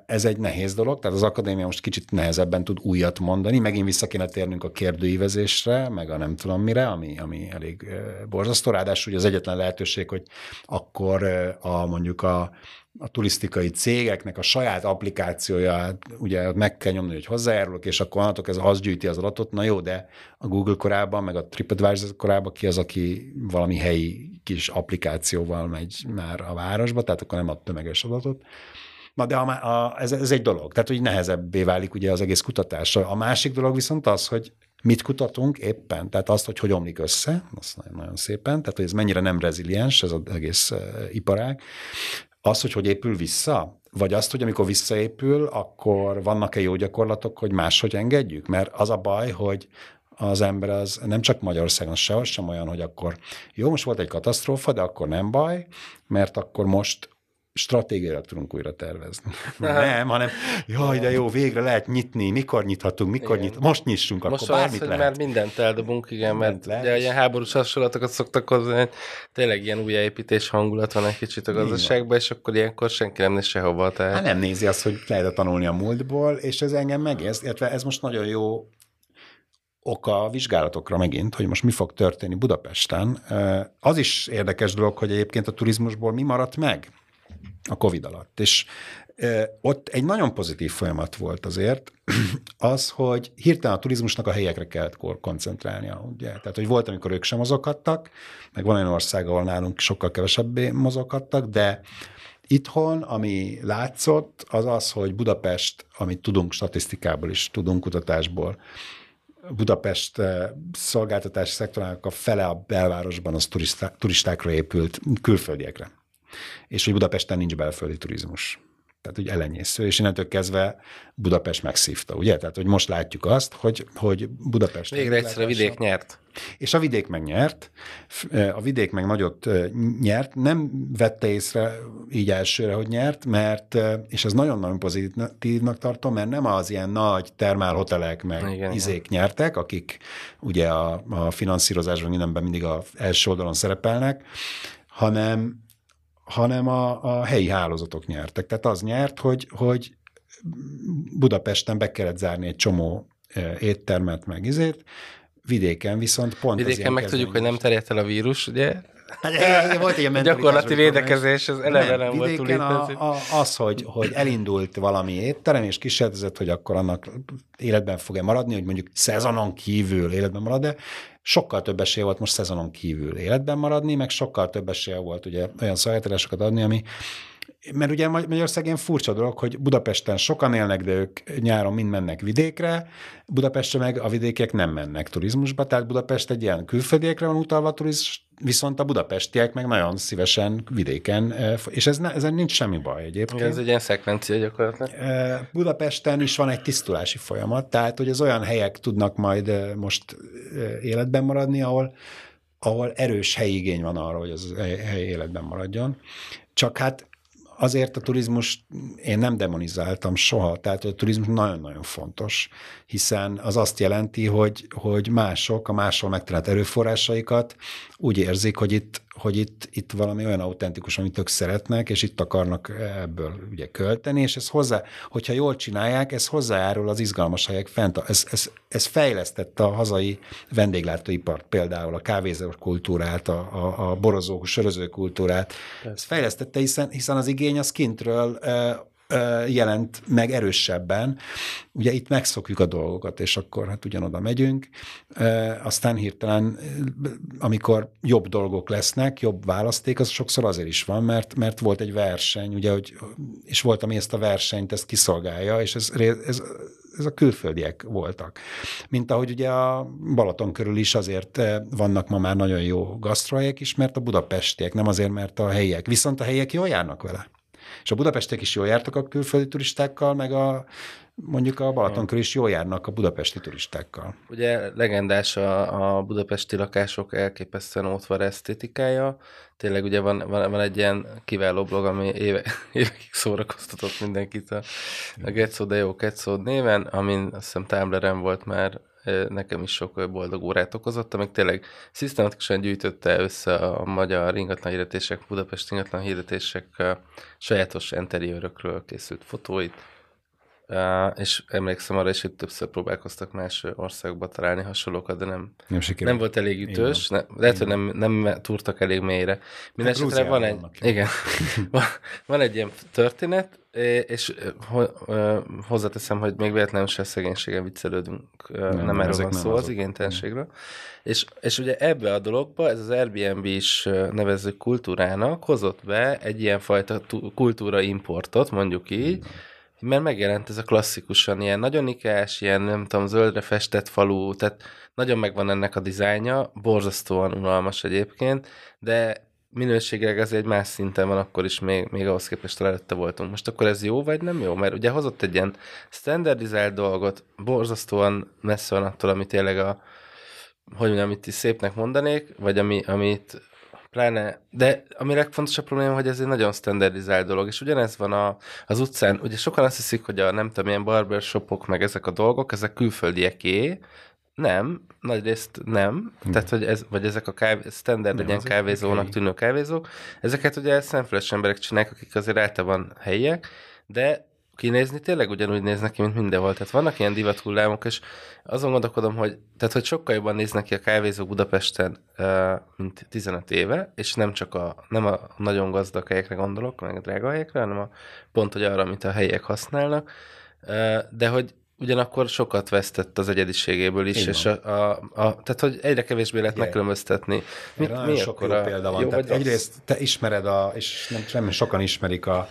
Ez egy nehéz dolog, tehát az akadémia most kicsit nehezebben tud újat mondani, megint vissza kéne térnünk a kérdőívezésre, meg a nem tudom mire, ami, ami elég borzasztó. Ráadásul az egyetlen lehetőség, hogy akkor a mondjuk a a turisztikai cégeknek a saját applikációját, ugye meg kell nyomni, hogy hozzájárulok, és akkor annatok ez az gyűjti az adatot, na jó, de a Google korában, meg a TripAdvisor korában ki az, aki valami helyi kis applikációval megy már a városba, tehát akkor nem ad tömeges adatot. Na de a, a, ez, ez egy dolog, tehát hogy nehezebbé válik ugye az egész kutatás. A másik dolog viszont az, hogy mit kutatunk éppen, tehát azt, hogy hogy omlik össze, az nagyon, nagyon szépen, tehát hogy ez mennyire nem reziliens, ez az egész uh, iparág, az, hogy hogy épül vissza? Vagy azt, hogy amikor visszaépül, akkor vannak-e jó gyakorlatok, hogy máshogy engedjük? Mert az a baj, hogy az ember az nem csak Magyarországon sehol sem olyan, hogy akkor jó, most volt egy katasztrófa, de akkor nem baj, mert akkor most stratégiailag tudunk újra tervezni. Nem, hanem jaj, de jó, végre lehet nyitni, mikor nyithatunk, mikor igen. nyit, most nyissunk, most akkor bármit az, lehet. Mert mindent eldobunk, igen, mindent mert lehet. ugye ilyen háborús hasonlatokat szoktak hozni, hogy tényleg ilyen újjáépítés hangulat van egy kicsit a gazdaságban, és akkor ilyenkor senki nem néz sehova. Tehát... Hát nem nézi azt, hogy lehet tanulni a múltból, és ez engem megérz, illetve ez most nagyon jó oka a vizsgálatokra megint, hogy most mi fog történni Budapesten. Az is érdekes dolog, hogy egyébként a turizmusból mi maradt meg a Covid alatt. És ott egy nagyon pozitív folyamat volt azért, az, hogy hirtelen a turizmusnak a helyekre kellett koncentrálnia. Ugye? Tehát, hogy volt, amikor ők sem mozoghattak, meg van olyan ország, ahol nálunk sokkal kevesebbé mozoghattak, de itthon, ami látszott, az az, hogy Budapest, amit tudunk statisztikából is, tudunk kutatásból, Budapest szolgáltatási szektorának a fele a belvárosban az turistákra épült, külföldiekre és hogy Budapesten nincs belföldi turizmus. Tehát, hogy elenyésző, és innentől kezdve Budapest megszívta, ugye? Tehát, hogy most látjuk azt, hogy, hogy Budapest... Végre egyszer a vidék nyert. És a vidék meg nyert, a vidék meg nagyot nyert, nem vette észre így elsőre, hogy nyert, mert, és ez nagyon-nagyon pozitívnak tartom, mert nem az ilyen nagy termálhotelek meg igen, izék igen. nyertek, akik ugye a, a finanszírozásban mindenben mindig a első oldalon szerepelnek, hanem hanem a, a helyi hálózatok nyertek. Tehát az nyert, hogy, hogy Budapesten be kellett zárni egy csomó éttermet, meg izét, vidéken viszont pont Vidéken meg tudjuk, hogy nem terjedt el a vírus, ugye? Hát, volt egy Gyakorlati védekezés, ez eleve nem, nem volt túl a, a, Az, hogy, hogy elindult valami étterem, és kísérletezett, hogy akkor annak életben fog-e maradni, hogy mondjuk szezonon kívül életben marad de sokkal több esélye volt most szezonon kívül életben maradni, meg sokkal több esélye volt ugye olyan szolgáltatásokat adni, ami mert ugye Magyarország ilyen furcsa dolog, hogy Budapesten sokan élnek, de ők nyáron mind mennek vidékre, Budapestre meg a vidékek nem mennek turizmusba, tehát Budapest egy ilyen külföldiekre van utalva turizmus, viszont a budapestiek meg nagyon szívesen vidéken, és ez ne, ezen nincs semmi baj egyébként. Ez egy ilyen szekvencia gyakorlatilag. Budapesten is van egy tisztulási folyamat, tehát hogy az olyan helyek tudnak majd most életben maradni, ahol, ahol erős helyi igény van arra, hogy az hely életben maradjon. Csak hát azért a turizmus én nem demonizáltam soha, tehát a turizmus nagyon-nagyon fontos, hiszen az azt jelenti, hogy, hogy mások a máshol megtalált erőforrásaikat úgy érzik, hogy itt, hogy itt, itt valami olyan autentikus, amit ők szeretnek, és itt akarnak ebből ugye költeni, és ez hozzá, hogyha jól csinálják, ez hozzájárul az izgalmas helyek fent. Ez, ez, ez fejlesztette a hazai vendéglátóipart, például a kávézó kultúrát, a, a, a borozó, söröző kultúrát. Ez fejlesztette, hiszen, hiszen az igény az kintről jelent meg erősebben. Ugye itt megszokjuk a dolgokat, és akkor hát ugyanoda megyünk. Aztán hirtelen, amikor jobb dolgok lesznek, jobb választék, az sokszor azért is van, mert, mert volt egy verseny, ugye, hogy, és volt, ami ezt a versenyt, ezt kiszolgálja, és ez, ez, ez a külföldiek voltak. Mint ahogy ugye a Balaton körül is azért vannak ma már nagyon jó gasztrohelyek is, mert a budapestiek, nem azért, mert a helyiek. Viszont a helyiek jól járnak vele. És a budapestek is jól jártak a külföldi turistákkal, meg a mondjuk a Balatonkör is jól járnak a budapesti turistákkal. Ugye legendás a, a budapesti lakások elképesztően ótvar esztétikája. Tényleg ugye van, van, van egy ilyen kiváló blog, ami éve, évekig szórakoztatott mindenkit a, a Getszó de jó Getszó néven, amin azt hiszem Tumblr-en volt már nekem is sok boldog órát okozott, amik tényleg szisztematikusan gyűjtötte össze a magyar ingatlan hirdetések, Budapest ingatlan hirdetések sajátos interiőrökről készült fotóit, és emlékszem arra is, hogy többször próbálkoztak más országba találni hasonlókat, de nem, nem, nem volt elég ütős, ne, lehet, hogy nem, nem túrtak elég mélyre. Mindenesetre van egy, igen, van, van egy ilyen történet, és hozzáteszem, hogy még véletlenül se szegénységen viccelődünk, nem, nem erről van szó, az igénytelenségről. És, és ugye ebbe a dologba, ez az Airbnb is nevezzük kultúrának, hozott be egy ilyen fajta kultúra importot, mondjuk így, Igen mert megjelent ez a klasszikusan ilyen nagyon ikás, ilyen nem tudom, zöldre festett falu, tehát nagyon megvan ennek a dizájnja, borzasztóan unalmas egyébként, de minőségileg ez egy más szinten van, akkor is még, még ahhoz képest előtte voltunk. Most akkor ez jó, vagy nem jó? Mert ugye hozott egy ilyen standardizált dolgot, borzasztóan messze van attól, ami tényleg a, hogy mondjam, amit is szépnek mondanék, vagy ami, amit Pláne, de ami legfontosabb probléma, hogy ez egy nagyon standardizált dolog, és ugyanez van a, az utcán, ugye sokan azt hiszik, hogy a nem tudom, ilyen barbershopok, meg ezek a dolgok, ezek külföldieké, nem, nagyrészt nem, hmm. tehát hogy ez, vagy ezek a kávé, standard nem, legyen kávézónak okay. tűnő kávézók, ezeket ugye szemfeles emberek csinálják, akik azért általában helyiek, de kinézni tényleg ugyanúgy néznek ki, mint mindenhol. Tehát vannak ilyen divathullámok, és azon gondolkodom, hogy, tehát, hogy sokkal jobban néznek ki a kávézók Budapesten, mint 15 éve, és nem csak a, nem a nagyon gazdag helyekre gondolok, meg a drága helyekre, hanem a, pont, hogy arra, amit a helyiek használnak, de hogy ugyanakkor sokat vesztett az egyediségéből is, Igen. és a, a, a, tehát, hogy egyre kevésbé lehet megkülönböztetni. Mit, mi sok jó példa van. Jó, tehát egyrészt te ismered, a, és nem, nem sokan ismerik a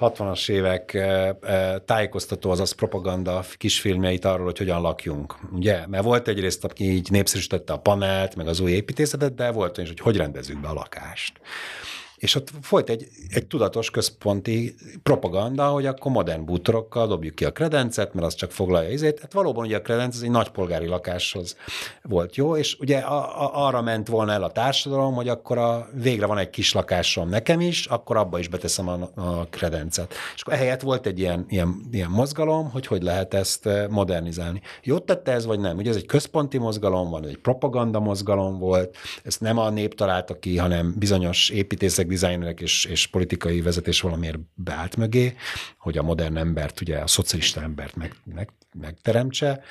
60-as évek eh, eh, tájékoztató, azaz propaganda kisfilmjeit arról, hogy hogyan lakjunk. Ugye? Mert volt egyrészt, aki így népszerűsítette a panelt, meg az új építészetet, de volt olyan is, hogy hogy rendezzük be a lakást. És ott folyt egy, egy tudatos központi propaganda, hogy akkor modern bútorokkal dobjuk ki a kredencet, mert az csak foglalja izét. Hát valóban ugye a kredenc az egy nagypolgári lakáshoz volt jó, és ugye a, a, arra ment volna el a társadalom, hogy akkor a, végre van egy kis lakásom nekem is, akkor abba is beteszem a, a kredencet. És akkor ehelyett volt egy ilyen, ilyen, ilyen mozgalom, hogy hogy lehet ezt eh, modernizálni. Jót tette ez, vagy nem? Ugye ez egy központi mozgalom van, egy propaganda mozgalom volt, ezt nem a nép találta ki, hanem bizonyos építészek designerek és, és politikai vezetés valamiért beállt mögé, hogy a modern embert, ugye a szocialista embert meg, meg, megteremtse,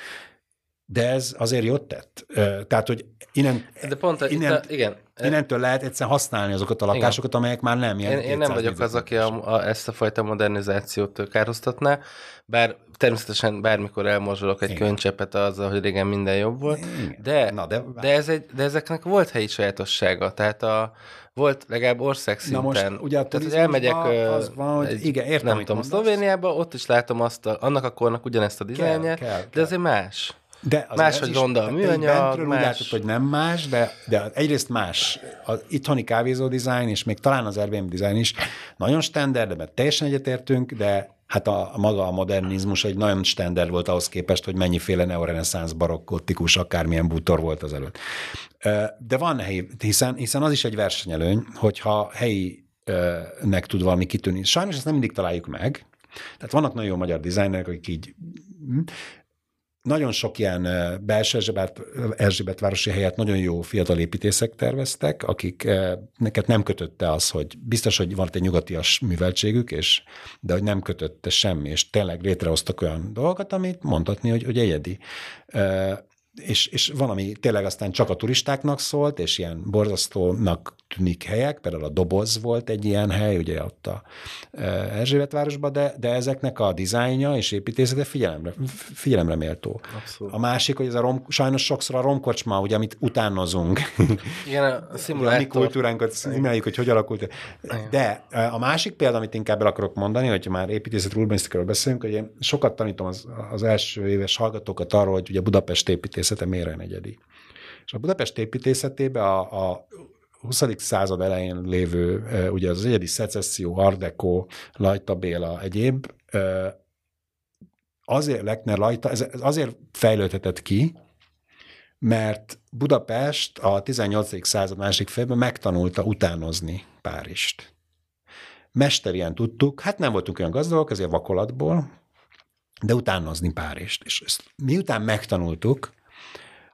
de ez azért jót tett. Tehát, hogy innen, de pont, innen, itt a, igen. innentől lehet egyszerűen használni azokat a lakásokat, igen. amelyek már nem ilyen. Én, én nem vagyok az, aki a, a, ezt a fajta modernizációt károztatná, bár természetesen bármikor elmorzsolok egy Igen. könycsepet azzal, hogy régen minden jobb volt, de, Na, de, de, ez egy, de ezeknek volt helyi sajátossága, tehát a, volt legalább országszinten. Na most ugye a Tehát, hogy elmegyek az van, hogy egy, igen, értem, nem tudom, Szlovéniába, ott is látom azt, a, annak a kornak ugyanezt a dizájnját, de kell. azért más. De az más, hogy ronda a műanyag, más. Úgy látod, hogy nem más, de, de egyrészt más. Az itthoni kávézó dizájn, és még talán az Airbnb dizájn is nagyon standard, de teljesen egyetértünk, de hát a, a maga a modernizmus egy nagyon standard volt ahhoz képest, hogy mennyiféle neoreneszánsz, barokk, gotikus, akármilyen bútor volt az előtt. De van helyi, hiszen, hiszen az is egy versenyelőny, hogyha helyi nek tud valami kitűnni. Sajnos ezt nem mindig találjuk meg, tehát vannak nagyon jó magyar dizájnerek, akik így hm, nagyon sok ilyen belső Erzsébet, Erzsébet városi helyet nagyon jó fiatal építészek terveztek, akik neket nem kötötte az, hogy biztos, hogy van egy nyugatias műveltségük, és, de hogy nem kötötte semmi, és tényleg létrehoztak olyan dolgokat, amit mondhatni, hogy, hogy egyedi és, és valami tényleg aztán csak a turistáknak szólt, és ilyen borzasztónak tűnik helyek, például a Doboz volt egy ilyen hely, ugye ott a e, Erzsébetvárosban, de, de ezeknek a dizájnja és építészete figyelemre, figyelemre méltó. Abszolút. A másik, hogy ez a rom, sajnos sokszor a romkocsma, ugye, amit utánozunk. Igen, a szimulátor. A mi kultúránkat szimuljáljuk, hogy hogy alakult. De e, a másik példa, amit inkább el akarok mondani, hogy már építészet urbanisztikáról beszélünk, hogy én sokat tanítom az, az első éves hallgatókat arról, hogy ugye Budapest építészete miért negyedi. És a Budapest építészetében a, a 20. század elején lévő, ugye az egyedi szecesszió, Art Deco, Lajta Béla, egyéb, azért Lechner Lajta, ez azért fejlődhetett ki, mert Budapest a 18. század másik félben megtanulta utánozni Párizst. Mesterien tudtuk, hát nem voltunk olyan gazdagok, ezért vakolatból, de utánozni Párizst. És ezt miután megtanultuk,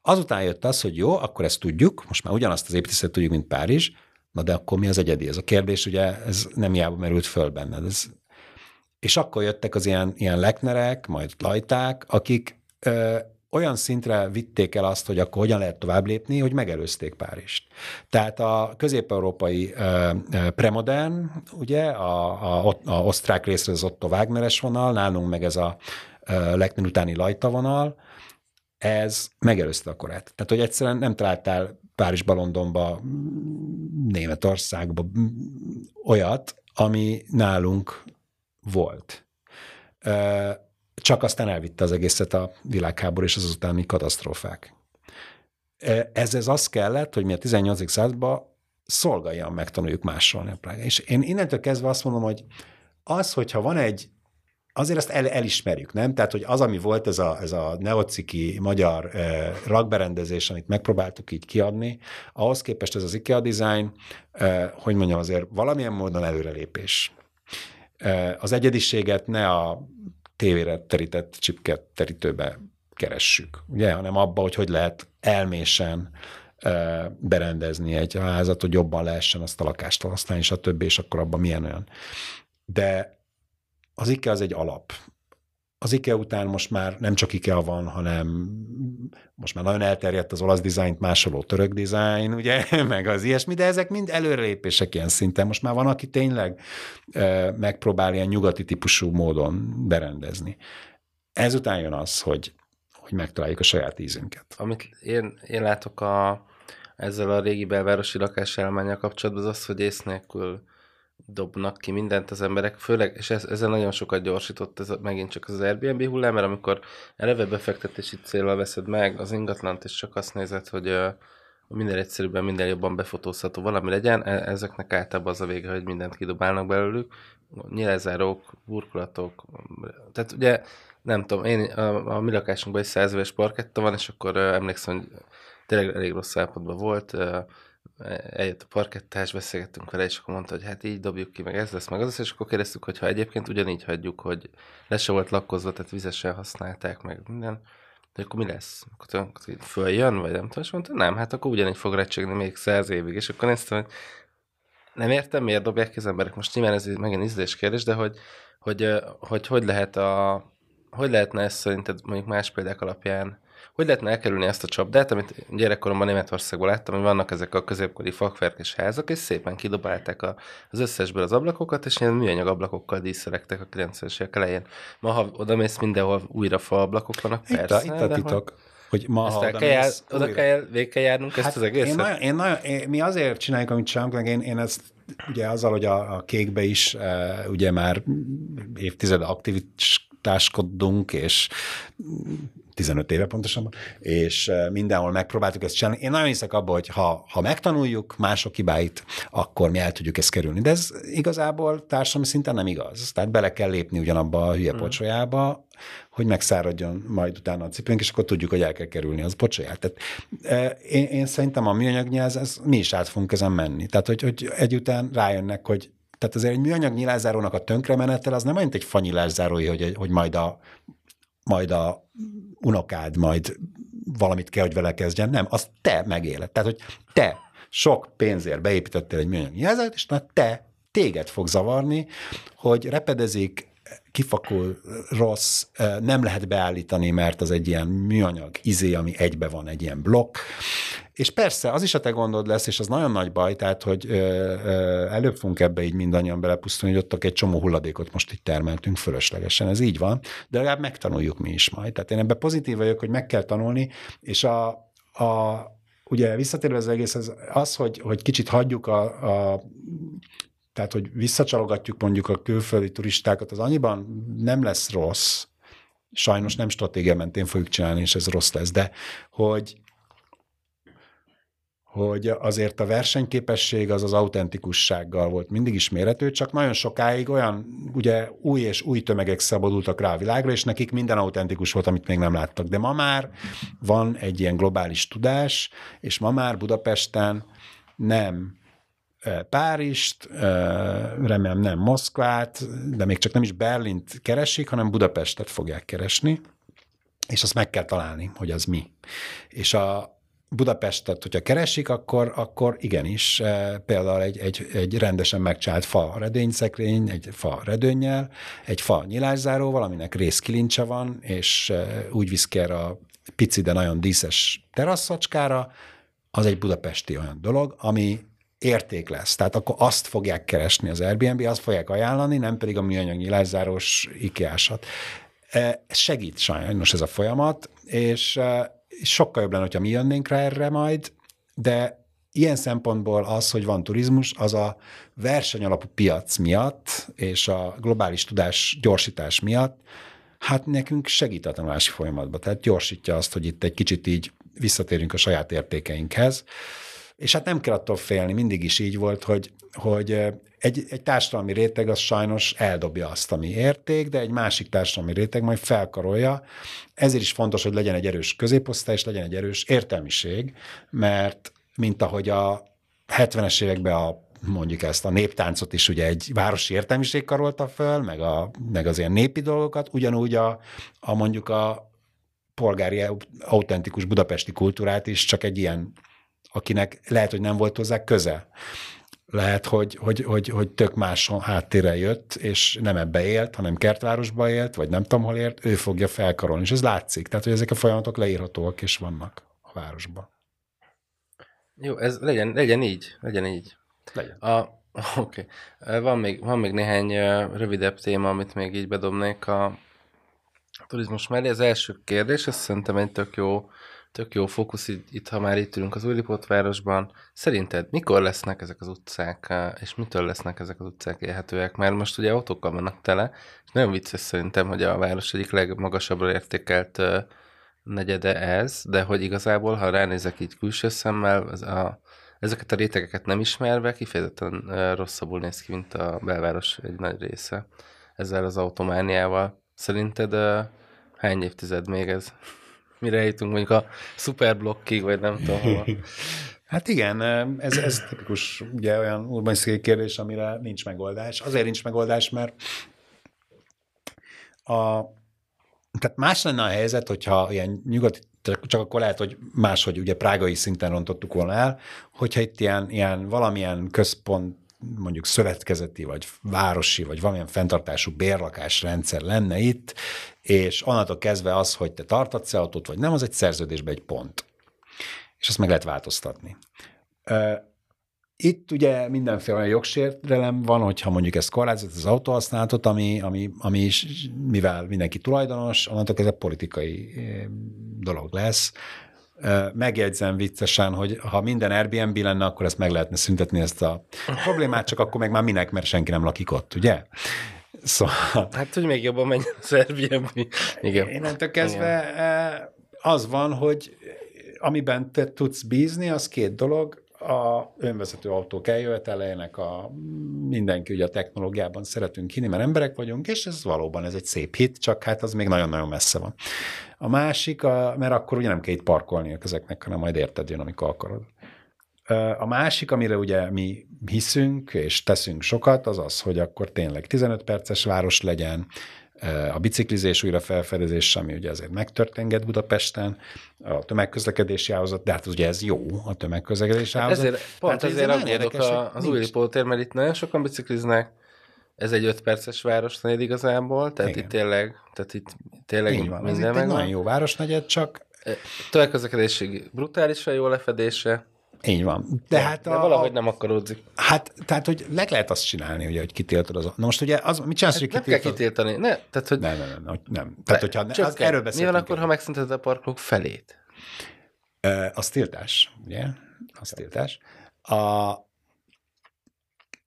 Azután jött az, hogy jó, akkor ezt tudjuk, most már ugyanazt az építészetet tudjuk, mint Párizs, na de akkor mi az egyedi? Ez a kérdés, ugye ez nem hiába merült föl benned. Ez... És akkor jöttek az ilyen, ilyen leknerek, majd lajták, akik ö, olyan szintre vitték el azt, hogy akkor hogyan lehet tovább lépni, hogy megelőzték Párizst. Tehát a közép-európai ö, ö, premodern, ugye, a, a, a osztrák részre az Otto Wagneres vonal, nálunk meg ez a Lechner utáni lajta vonal, ez megelőzte a korát. Tehát, hogy egyszerűen nem találtál Párizsba, Londonba, Németországba olyat, ami nálunk volt. Csak aztán elvitte az egészet a világháború és az utáni katasztrófák. Ez, az kellett, hogy mi a 18. században szolgáljan megtanuljuk másolni a Prágát. És én innentől kezdve azt mondom, hogy az, hogyha van egy azért ezt el, elismerjük, nem? Tehát, hogy az, ami volt ez a, ez a neociki magyar eh, rakberendezés, amit megpróbáltuk így kiadni, ahhoz képest ez az IKEA design, eh, hogy mondjam, azért valamilyen módon előrelépés. Eh, az egyediséget ne a tévére terített csipket terítőbe keressük, ugye, hanem abba, hogy hogy lehet elmésen berendezni egy házat, hogy jobban lehessen azt a lakást használni, stb., és akkor abban milyen olyan. De az IKEA az egy alap. Az IKEA után most már nem csak IKEA van, hanem most már nagyon elterjedt az olasz dizájnt másoló török dizájn, ugye, meg az ilyesmi, de ezek mind előrelépések ilyen szinten. Most már van, aki tényleg e, megpróbál ilyen nyugati típusú módon berendezni. Ezután jön az, hogy, hogy megtaláljuk a saját ízünket. Amit én, én látok a, ezzel a régi belvárosi lakásállományjal kapcsolatban, az az, hogy ész nélkül dobnak ki mindent az emberek, főleg, és ez, ezzel nagyon sokat gyorsított ez megint csak az Airbnb hullám, mert amikor eleve befektetési célra veszed meg az ingatlant, és csak azt nézed, hogy uh, minden egyszerűbben, minden jobban befotózható valami legyen, e- ezeknek általában az a vége, hogy mindent kidobálnak belőlük, nyilezárók, burkolatok, tehát ugye nem tudom, én a, a mi lakásunkban egy száz éves parketta van, és akkor uh, emlékszem, hogy tényleg elég rossz állapotban volt, uh, eljött a parkettás, beszélgettünk vele, és akkor mondta, hogy hát így dobjuk ki, meg ez lesz, meg az lesz, és akkor kérdeztük, hogy ha egyébként ugyanígy hagyjuk, hogy le se volt lakkozva, tehát vizesen használták, meg minden, de akkor mi lesz? Akkor följön, vagy nem tudom, és mondta, nem, hát akkor ugyanígy fog recsegni még száz évig, és akkor néztem, hogy nem értem, miért dobják ki az emberek. Most nyilván ez megint ízlés kérdés, de hogy hogy, hogy, hogy lehet a, hogy lehetne ezt szerinted mondjuk más példák alapján, hogy lehetne elkerülni ezt a csapdát, amit gyerekkoromban Németországban láttam, hogy vannak ezek a középkori fakverkes házak, és szépen kidobálták a, az összesből az ablakokat, és ilyen műanyag ablakokkal díszerektek a 90-es évek elején. Ma, ha oda mész, mindenhol újra fa ablakok vannak, itt persze. A, itt a titok. Hogy hogy ma, ezt el kell jár, oda kell, végig kell járnunk hát ezt az egészet? Én nagyon, én nagyon, én, mi azért csináljuk, amit csinálunk, én, én ezt ugye azzal, hogy a, a kékbe is e, ugye már évtized aktivitáskodunk, és 15 éve pontosan, és mindenhol megpróbáltuk ezt csinálni. Én nagyon hiszek abban, hogy ha, ha megtanuljuk mások hibáit, akkor mi el tudjuk ezt kerülni. De ez igazából társadalmi szinten nem igaz. Tehát bele kell lépni ugyanabba a hülye mm. pocsolyába, hogy megszáradjon majd utána a cipőnk, és akkor tudjuk, hogy el kell kerülni az pocsolyát. Tehát én, én szerintem a műanyag nyelz, ez, mi is át fogunk ezen menni. Tehát, hogy, hogy egyután rájönnek, hogy tehát azért egy műanyag nyilázárónak a tönkremenetel az nem olyan, egy fanyilászárói, hogy, hogy majd a majd a unokád majd valamit kell, hogy vele kezdjen. Nem, az te megéled. Tehát, hogy te sok pénzért beépítettél egy műanyag jelzőt, és na te, téged fog zavarni, hogy repedezik, kifakul, rossz, nem lehet beállítani, mert az egy ilyen műanyag izé, ami egybe van, egy ilyen blokk. És persze, az is a te gondod lesz, és az nagyon nagy baj, tehát, hogy ö, ö, előbb fogunk ebbe így mindannyian belepusztulni, hogy ott egy csomó hulladékot most itt termeltünk fölöslegesen, ez így van, de legalább megtanuljuk mi is majd. Tehát én ebben pozitív vagyok, hogy meg kell tanulni, és a, a ugye visszatérve az egész, az, az hogy, hogy kicsit hagyjuk a, a tehát, hogy visszacsalogatjuk mondjuk a külföldi turistákat, az annyiban nem lesz rossz, sajnos nem stratégia mentén fogjuk csinálni, és ez rossz lesz, de hogy, hogy azért a versenyképesség az az autentikussággal volt mindig is mérhető, csak nagyon sokáig olyan ugye új és új tömegek szabadultak rá a világra, és nekik minden autentikus volt, amit még nem láttak. De ma már van egy ilyen globális tudás, és ma már Budapesten nem Párizst, remélem nem Moszkvát, de még csak nem is Berlint keresik, hanem Budapestet fogják keresni, és azt meg kell találni, hogy az mi. És a Budapestet, hogyha keresik, akkor, akkor igenis, például egy, egy, egy rendesen megcsinált fa redényszekrény, egy fa redőnnyel, egy fa nyilászáróval, aminek részkilincse van, és úgy visz ki erre a pici, de nagyon díszes teraszacskára, az egy budapesti olyan dolog, ami érték lesz. Tehát akkor azt fogják keresni az Airbnb, azt fogják ajánlani, nem pedig a műanyag nyilászáros IKEA-sat. E, segít sajnos ez a folyamat, és e, sokkal jobb lenne, hogyha mi jönnénk rá erre majd, de ilyen szempontból az, hogy van turizmus, az a versenyalapú piac miatt és a globális tudás gyorsítás miatt, hát nekünk segít a tanulási folyamatban. Tehát gyorsítja azt, hogy itt egy kicsit így visszatérünk a saját értékeinkhez. És hát nem kell attól félni, mindig is így volt, hogy, hogy egy, egy társadalmi réteg az sajnos eldobja azt, ami érték, de egy másik társadalmi réteg majd felkarolja. Ezért is fontos, hogy legyen egy erős középosztály, és legyen egy erős értelmiség, mert mint ahogy a 70-es években a mondjuk ezt a néptáncot is ugye egy városi értelmiség karolta föl, meg, a, meg az ilyen népi dolgokat, ugyanúgy a, a mondjuk a polgári autentikus budapesti kultúrát is csak egy ilyen akinek lehet, hogy nem volt hozzá köze. Lehet, hogy, hogy, hogy, hogy tök más háttérre jött, és nem ebbe élt, hanem kertvárosba élt, vagy nem tudom, hol élt, ő fogja felkarolni, és ez látszik. Tehát, hogy ezek a folyamatok leírhatóak, és vannak a városban. Jó, ez legyen, legyen így, legyen így. Legyen. A, Oké. Okay. Van, még, van még néhány rövidebb téma, amit még így bedobnék a turizmus mellé. Az első kérdés, ez szerintem egy tök jó tök jó fókusz itt, itt, ha már itt ülünk az Újlipót városban. Szerinted mikor lesznek ezek az utcák, és mitől lesznek ezek az utcák élhetőek? Mert most ugye autókkal vannak tele, és nagyon vicces szerintem, hogy a város egyik legmagasabbra értékelt negyede ez, de hogy igazából, ha ránézek így külső szemmel, az a, ezeket a rétegeket nem ismerve, kifejezetten rosszabbul néz ki, mint a belváros egy nagy része ezzel az automániával. Szerinted hány évtized még ez? Mire jutunk mondjuk a szuperblokkig, vagy nem tudom hova. Hát igen, ez, ez tipikus ugye olyan urbanisztikai kérdés, amire nincs megoldás. Azért nincs megoldás, mert a, tehát más lenne a helyzet, hogyha ilyen nyugati, csak akkor lehet, hogy máshogy ugye prágai szinten rontottuk volna el, hogyha itt ilyen, ilyen valamilyen központ mondjuk szövetkezeti, vagy városi, vagy valamilyen fenntartású bérlakásrendszer lenne itt, és onnantól kezdve az, hogy te tartatsz autót, vagy nem, az egy szerződésben egy pont. És azt meg lehet változtatni. Itt ugye mindenféle olyan jogsértelem van, hogyha mondjuk ezt korlátozott az autóhasználatot, ami, ami, ami is, mivel mindenki tulajdonos, onnantól ez egy politikai dolog lesz. Megjegyzem viccesen, hogy ha minden Airbnb lenne, akkor ezt meg lehetne szüntetni ezt a problémát, csak akkor meg már minek, mert senki nem lakik ott, ugye? Szóval... Hát, hogy még jobban menjen az Airbnb. Igen. Innentől kezdve Igen. az van, hogy amiben te tudsz bízni, az két dolog a önvezető autók eljövetelének a mindenki ugye a technológiában szeretünk hinni, mert emberek vagyunk, és ez valóban ez egy szép hit, csak hát az még nagyon-nagyon messze van. A másik, a, mert akkor ugye nem kell itt parkolni ezeknek, hanem majd érted jön, amikor akarod. A másik, amire ugye mi hiszünk és teszünk sokat, az az, hogy akkor tényleg 15 perces város legyen, a biciklizés újra felfedezés, ami ugye azért megtörténget Budapesten, a tömegközlekedési hálózat, de hát ugye ez jó, a tömegközlekedési hát hálózat. Ezért, pont hát ezért aggódok az új Lipótér, mert itt nagyon sokan bicikliznek, ez egy öt perces városnegyed igazából, tehát Igen. itt tényleg, tehát itt tényleg Így van, minden ez itt egy nagyon jó városnegyed, csak tömegközlekedési brutálisan jó lefedése, így van. De, hát a, de valahogy nem akaródzik. Hát, tehát, hogy meg lehet azt csinálni, ugye, hogy kitiltod az. Na most ugye, az, mit csinálsz, hát hogy kitiltod? Nem kell kitiltani. Ne, tehát, hogy... Nem, nem, nem. nem. Tehát, hogyha ne, az, erről. Mi van akkor, ha megszünteted a parkolók felét? Uh, az tiltás, ugye? Az tiltás. A,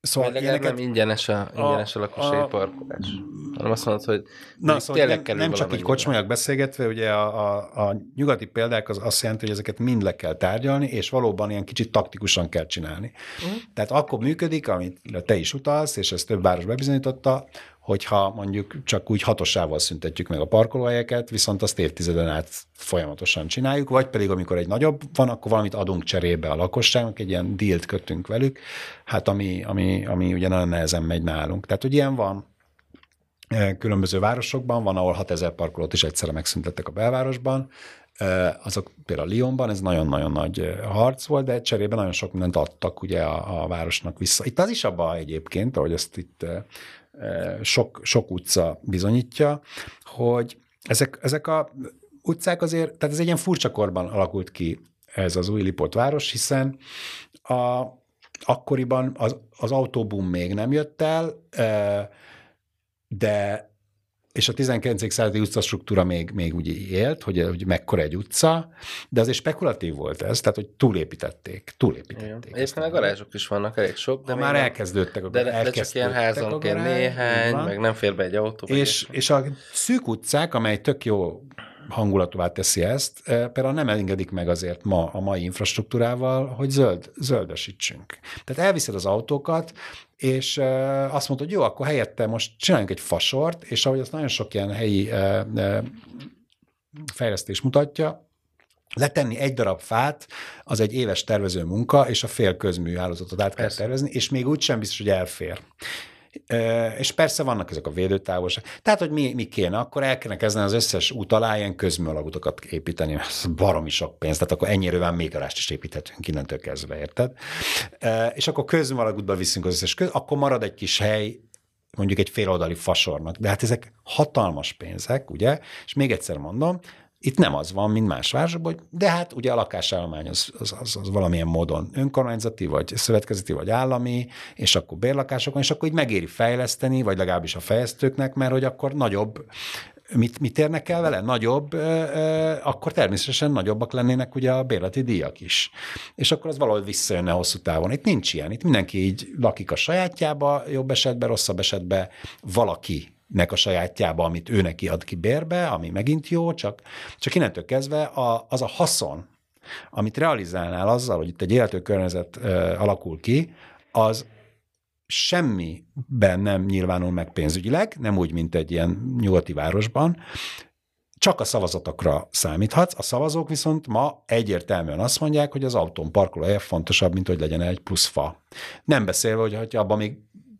Szóval Vagy ilyeneket... nem ingyenes a, ingyenes a, a lakossági a, parkolás, hanem azt mondod, hogy na, szóval nem, nem csak így kocsmajak beszélgetve, ugye a, a, a nyugati példák az azt jelenti, hogy ezeket mind le kell tárgyalni, és valóban ilyen kicsit taktikusan kell csinálni. Uh-huh. Tehát akkor működik, amit te is utalsz, és ezt több város bebizonyította, hogyha mondjuk csak úgy hatosával szüntetjük meg a parkolóhelyeket, viszont azt évtizeden át folyamatosan csináljuk, vagy pedig amikor egy nagyobb van, akkor valamit adunk cserébe a lakosságnak, egy ilyen dílt kötünk velük, hát ami, ami, ami ugye nagyon nehezen megy nálunk. Tehát, hogy ilyen van e, különböző városokban, van, ahol 6000 parkolót is egyszerre megszüntettek a belvárosban, e, azok például Lyonban, ez nagyon-nagyon nagy e, harc volt, de cserébe nagyon sok mindent adtak ugye a, a városnak vissza. Itt az is a baj egyébként, ahogy ezt itt sok, sok utca bizonyítja, hogy ezek, ezek a utcák azért, tehát ez egy ilyen furcsa korban alakult ki ez az új Lipot város, hiszen a, akkoriban az, az autóbum még nem jött el, de és a 19. századi utcastruktúra még, még úgy élt, hogy, hogy mekkora egy utca, de azért spekulatív volt ez, tehát hogy túlépítették, túlépítették. Egyébként a garázsok is vannak elég sok, de ha már elkezdődtek a De, de csak ilyen házonként néhány, meg nem fér be egy autó. És, és a szűk utcák, amely tök jó hangulatúvá teszi ezt, eh, például nem engedik meg azért ma a mai infrastruktúrával, hogy zöld, zöldesítsünk. Tehát elviszed az autókat, és azt mondod, hogy jó, akkor helyette most csináljunk egy fasort, és ahogy azt nagyon sok ilyen helyi fejlesztés mutatja, letenni egy darab fát, az egy éves tervező munka, és a fél közmű hálózatot át kell tervezni, és még úgy sem biztos, hogy elfér. És persze vannak ezek a védőtávolság. Tehát, hogy mi, mi kéne, akkor el kéne kezdeni az összes út alá ilyen közműalagutakat építeni, ez baromi sok pénz, tehát akkor ennyire még arást is építhetünk innentől kezdve, érted? És akkor közműalagútba viszünk az összes köz, akkor marad egy kis hely, mondjuk egy féloldali fasornak. De hát ezek hatalmas pénzek, ugye? És még egyszer mondom, itt nem az van, mint más városokban, hogy de hát ugye a lakásállomány az, az, az, az valamilyen módon önkormányzati, vagy szövetkezeti, vagy állami, és akkor bérlakásokon, és akkor így megéri fejleszteni, vagy legalábbis a fejlesztőknek, mert hogy akkor nagyobb mit, mit érnek el vele? Nagyobb, akkor természetesen nagyobbak lennének ugye a bérleti díjak is. És akkor az valahogy visszajönne hosszú távon. Itt nincs ilyen. Itt mindenki így lakik a sajátjába, jobb esetben, rosszabb esetben valaki nek a sajátjába, amit ő neki ad ki bérbe, ami megint jó, csak, csak innentől kezdve a, az a haszon, amit realizálnál azzal, hogy itt egy élető környezet ö, alakul ki, az semmiben nem nyilvánul meg pénzügyileg, nem úgy, mint egy ilyen nyugati városban, csak a szavazatokra számíthatsz, a szavazók viszont ma egyértelműen azt mondják, hogy az autón parkolóhely fontosabb, mint hogy legyen egy plusz fa. Nem beszélve, hogy abban még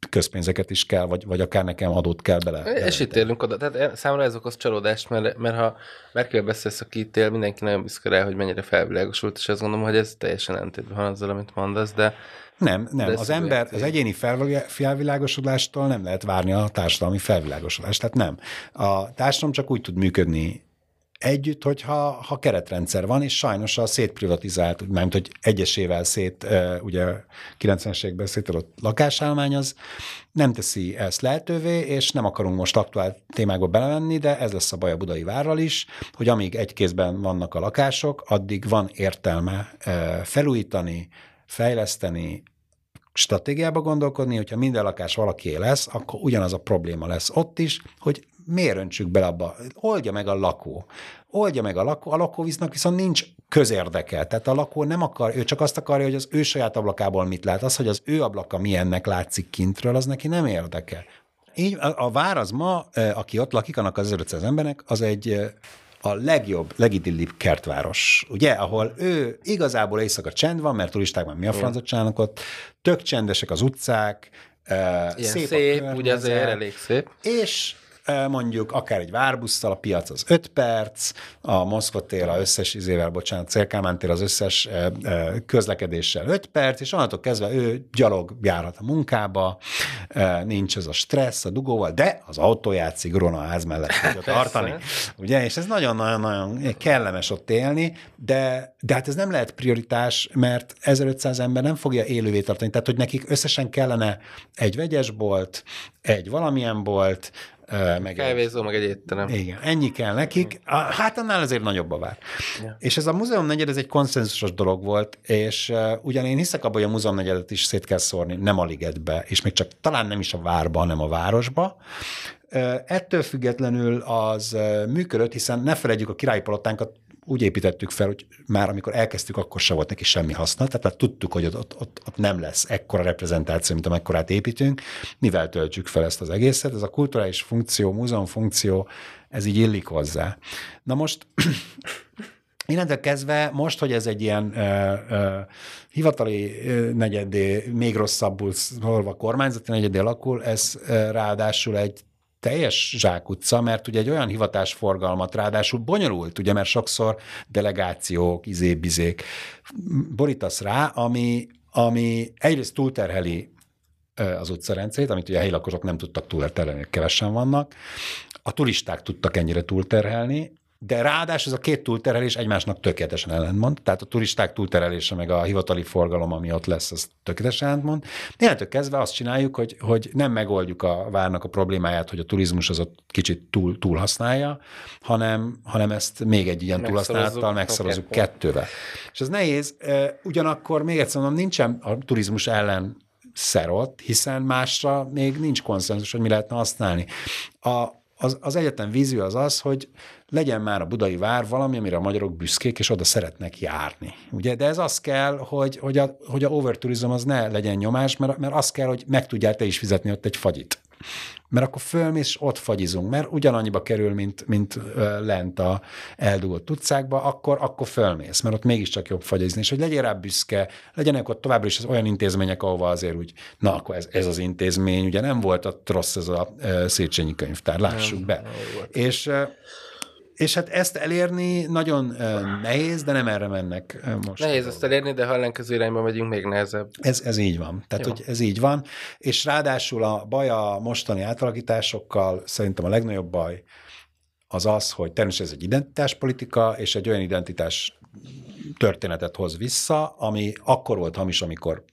közpénzeket is kell, vagy, vagy akár nekem adót kell bele. És itt élünk oda. Tehát számomra ez okoz csalódást, mert, mert ha Merkel beszélsz, aki itt él, mindenki nagyon büszke rá, hogy mennyire felvilágosult, és azt gondolom, hogy ez teljesen ellentétben van azzal, amit mondasz, de Nem, nem. Az ember, az egyéni felvilágosodástól nem lehet várni a társadalmi felvilágosodást. Tehát nem. A társadalom csak úgy tud működni együtt, hogyha ha keretrendszer van, és sajnos a szétprivatizált, mert hogy egyesével szét, ugye 90-es években szétadott lakásállomány az nem teszi ezt lehetővé, és nem akarunk most aktuál témákba belemenni, de ez lesz a baj a budai várral is, hogy amíg egy kézben vannak a lakások, addig van értelme felújítani, fejleszteni, stratégiába gondolkodni, hogyha minden lakás valakié lesz, akkor ugyanaz a probléma lesz ott is, hogy miért öntsük bele abba? Oldja meg a lakó. Oldja meg a lakó, a lakóvíznak viszont nincs közérdeke. Tehát a lakó nem akar, ő csak azt akarja, hogy az ő saját ablakából mit lát. Az, hogy az ő ablaka milyennek látszik kintről, az neki nem érdeke. Így a, a vár az ma, aki ott lakik, annak az 500 embernek, az egy a legjobb, legidillibb kertváros, ugye, ahol ő igazából éjszaka csend van, mert turisták már mi a francot csinálnak ott, tök csendesek az utcák, Ilyen szép, szép ugye azért elég szép. És mondjuk akár egy várbusszal, a piac az 5 perc, a Moszkva tér az összes izével, bocsánat, Célkámán tér az összes közlekedéssel 5 perc, és onnantól kezdve ő gyalog járhat a munkába, nincs ez a stressz a dugóval, de az autóját szigorúan a ház mellett tudja tartani. Ugye, és ez nagyon-nagyon-nagyon kellemes ott élni, de, de hát ez nem lehet prioritás, mert 1500 ember nem fogja élővé tartani. Tehát, hogy nekik összesen kellene egy vegyesbolt, egy valamilyen bolt, meg Kávézó, meg egy étterem. Igen, ennyi kell nekik. Hát annál azért nagyobb a vár. Ja. És ez a múzeum negyed, ez egy konszenzusos dolog volt, és ugyan én hiszek abban, hogy a múzeum negyedet is szét kell szórni, nem a ligetbe, és még csak talán nem is a várba, hanem a városba. Ettől függetlenül az működött, hiszen ne felejtjük a királyi palotánkat, úgy építettük fel, hogy már amikor elkezdtük, akkor se volt neki semmi haszna, tehát már tudtuk, hogy ott, ott, ott nem lesz ekkora reprezentáció, mint amekkorát építünk, mivel töltjük fel ezt az egészet. Ez a kulturális funkció, múzeum funkció, ez így illik hozzá. Na most Innentől kezdve most, hogy ez egy ilyen ö, ö, hivatali negyedé, még rosszabbul szólva kormányzati negyedé alakul, ez ö, ráadásul egy teljes zsákutca, mert ugye egy olyan hivatásforgalmat ráadásul bonyolult, ugye, mert sokszor delegációk, izébizék borítasz rá, ami, ami egyrészt túlterheli az utcarendszerét, amit ugye a helyi lakosok nem tudtak túlterhelni, kevesen vannak. A turisták tudtak ennyire túlterhelni, de ráadásul ez a két túlterelés egymásnak tökéletesen ellentmond, tehát a turisták túlterelése meg a hivatali forgalom, ami ott lesz, az tökéletesen ellentmond. Néhány kezdve azt csináljuk, hogy, hogy nem megoldjuk a várnak a problémáját, hogy a turizmus az ott kicsit túl, túl használja, hanem, hanem ezt még egy ilyen túlhasználattal megszorozzuk kettővel. És ez nehéz, ugyanakkor még egyszer mondom, nincsen a turizmus ellen szerott, hiszen másra még nincs konszenzus, hogy mi lehetne használni. A, az, az egyetlen vízió az az, hogy legyen már a budai vár valami, amire a magyarok büszkék, és oda szeretnek járni. Ugye? De ez az kell, hogy, hogy a, hogy a overturizm az ne legyen nyomás, mert, mert az kell, hogy meg tudjál te is fizetni ott egy fagyit mert akkor fölmész, és ott fagyizunk, mert ugyanannyiba kerül, mint, mint lent a eldugott utcákba, akkor, akkor fölmész, mert ott mégiscsak jobb fagyizni, és hogy legyél rá büszke, legyenek ott továbbra is az olyan intézmények, ahova azért úgy, na akkor ez, ez az intézmény, ugye nem volt a rossz ez a Széchenyi könyvtár, lássuk nem, be. Nem és és hát ezt elérni nagyon nehéz, de nem erre mennek most. Nehéz ezt elérni, de ha ellenkező irányba megyünk, még nehezebb. Ez, ez így van. Tehát, Jó. hogy ez így van. És ráadásul a baj a mostani átalakításokkal, szerintem a legnagyobb baj az az, hogy természetesen ez egy identitáspolitika, és egy olyan identitás történetet hoz vissza, ami akkor volt hamis, amikor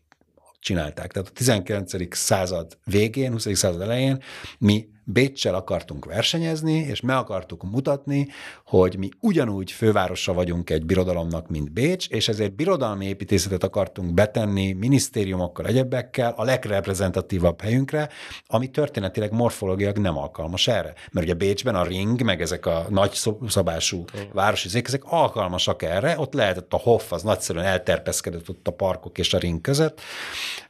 csinálták. Tehát a 19. század végén, 20. század elején mi Bécsel akartunk versenyezni, és meg akartuk mutatni, hogy mi ugyanúgy fővárosa vagyunk egy birodalomnak, mint Bécs, és ezért birodalmi építészetet akartunk betenni minisztériumokkal, egyebekkel a legreprezentatívabb helyünkre, ami történetileg morfológiak nem alkalmas erre. Mert ugye Bécsben a ring, meg ezek a nagy szabású városi zék, ezek alkalmasak erre, ott lehetett a Hoff, az nagyszerűen elterpeszkedett ott a parkok és a ring között,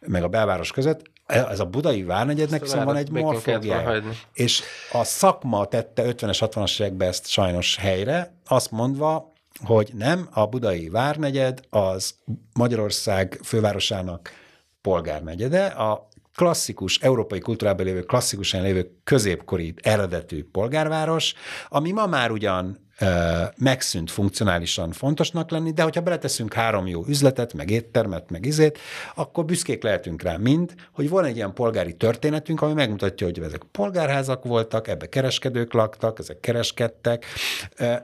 meg a belváros között, ez a budai várnegyednek szóval van egy morfógiája. És a szakma tette 50-es, 60-as években ezt sajnos helyre, azt mondva, hogy nem, a budai várnegyed az Magyarország fővárosának polgárnegyede, a klasszikus, európai kultúrában lévő, klasszikusan lévő középkori eredetű polgárváros, ami ma már ugyan megszűnt funkcionálisan fontosnak lenni, de hogyha beleteszünk három jó üzletet, meg éttermet, meg izét, akkor büszkék lehetünk rá mind, hogy van egy ilyen polgári történetünk, ami megmutatja, hogy ezek polgárházak voltak, ebbe kereskedők laktak, ezek kereskedtek.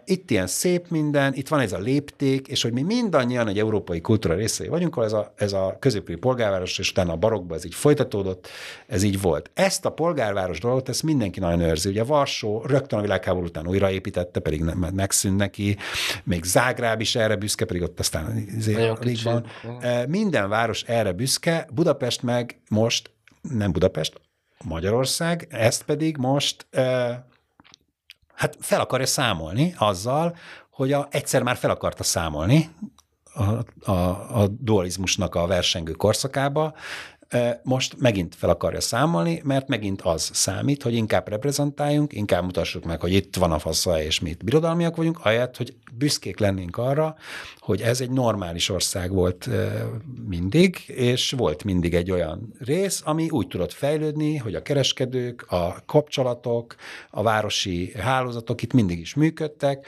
Itt ilyen szép minden, itt van ez a lépték, és hogy mi mindannyian egy európai kultúra részei vagyunk, ahol ez a, ez a középüli polgárváros, és utána a barokban ez így folytatódott, ez így volt. Ezt a polgárváros dolgot, ezt mindenki nagyon őrzi. Ugye Varsó rögtön a világháború után újraépítette, pedig nem, megszűnt neki, még Zágráb is erre büszke, pedig ott aztán alig van. Minden város erre büszke, Budapest meg most, nem Budapest, Magyarország, ezt pedig most hát fel akarja számolni azzal, hogy a, egyszer már fel akarta számolni a, a, a dualizmusnak a versengő korszakába, most megint fel akarja számolni, mert megint az számít, hogy inkább reprezentáljunk, inkább mutassuk meg, hogy itt van a fasza, és mi itt birodalmiak vagyunk, ahelyett, hogy büszkék lennénk arra, hogy ez egy normális ország volt mindig, és volt mindig egy olyan rész, ami úgy tudott fejlődni, hogy a kereskedők, a kapcsolatok, a városi hálózatok itt mindig is működtek,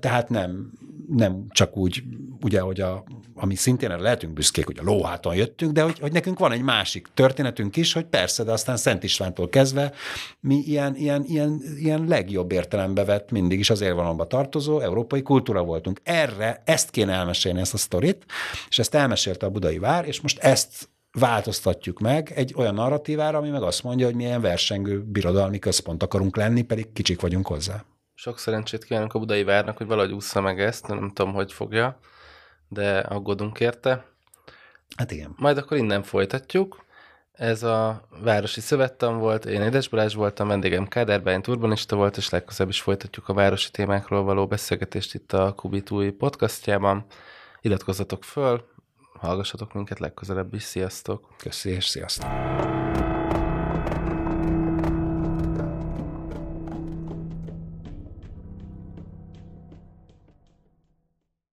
tehát nem, nem csak úgy, ugye, hogy a, ami szintén erre lehetünk büszkék, hogy a lóháton jöttünk, de hogy, hogy nekünk van egy másik történetünk is, hogy persze, de aztán Szent Istvántól kezdve mi ilyen, ilyen, ilyen, ilyen legjobb értelembe vett, mindig is az élvonalba tartozó európai kultúra voltunk. Erre, ezt kéne elmesélni, ezt a sztorit, és ezt elmesélte a budai vár, és most ezt változtatjuk meg egy olyan narratívára, ami meg azt mondja, hogy milyen versengő birodalmi központ akarunk lenni, pedig kicsik vagyunk hozzá. Sok szerencsét kívánok a budai várnak, hogy valahogy ússza meg ezt, nem tudom, hogy fogja, de aggódunk érte. Hát igen. Majd akkor innen folytatjuk. Ez a Városi Szövettan volt, én Édes Balázs voltam, vendégem Kádár Bányt urbanista volt, és legközelebb is folytatjuk a városi témákról való beszélgetést itt a Kubit új podcastjában. Iratkozzatok föl, hallgassatok minket legközelebb is, sziasztok! Köszönöm, és sziasztok!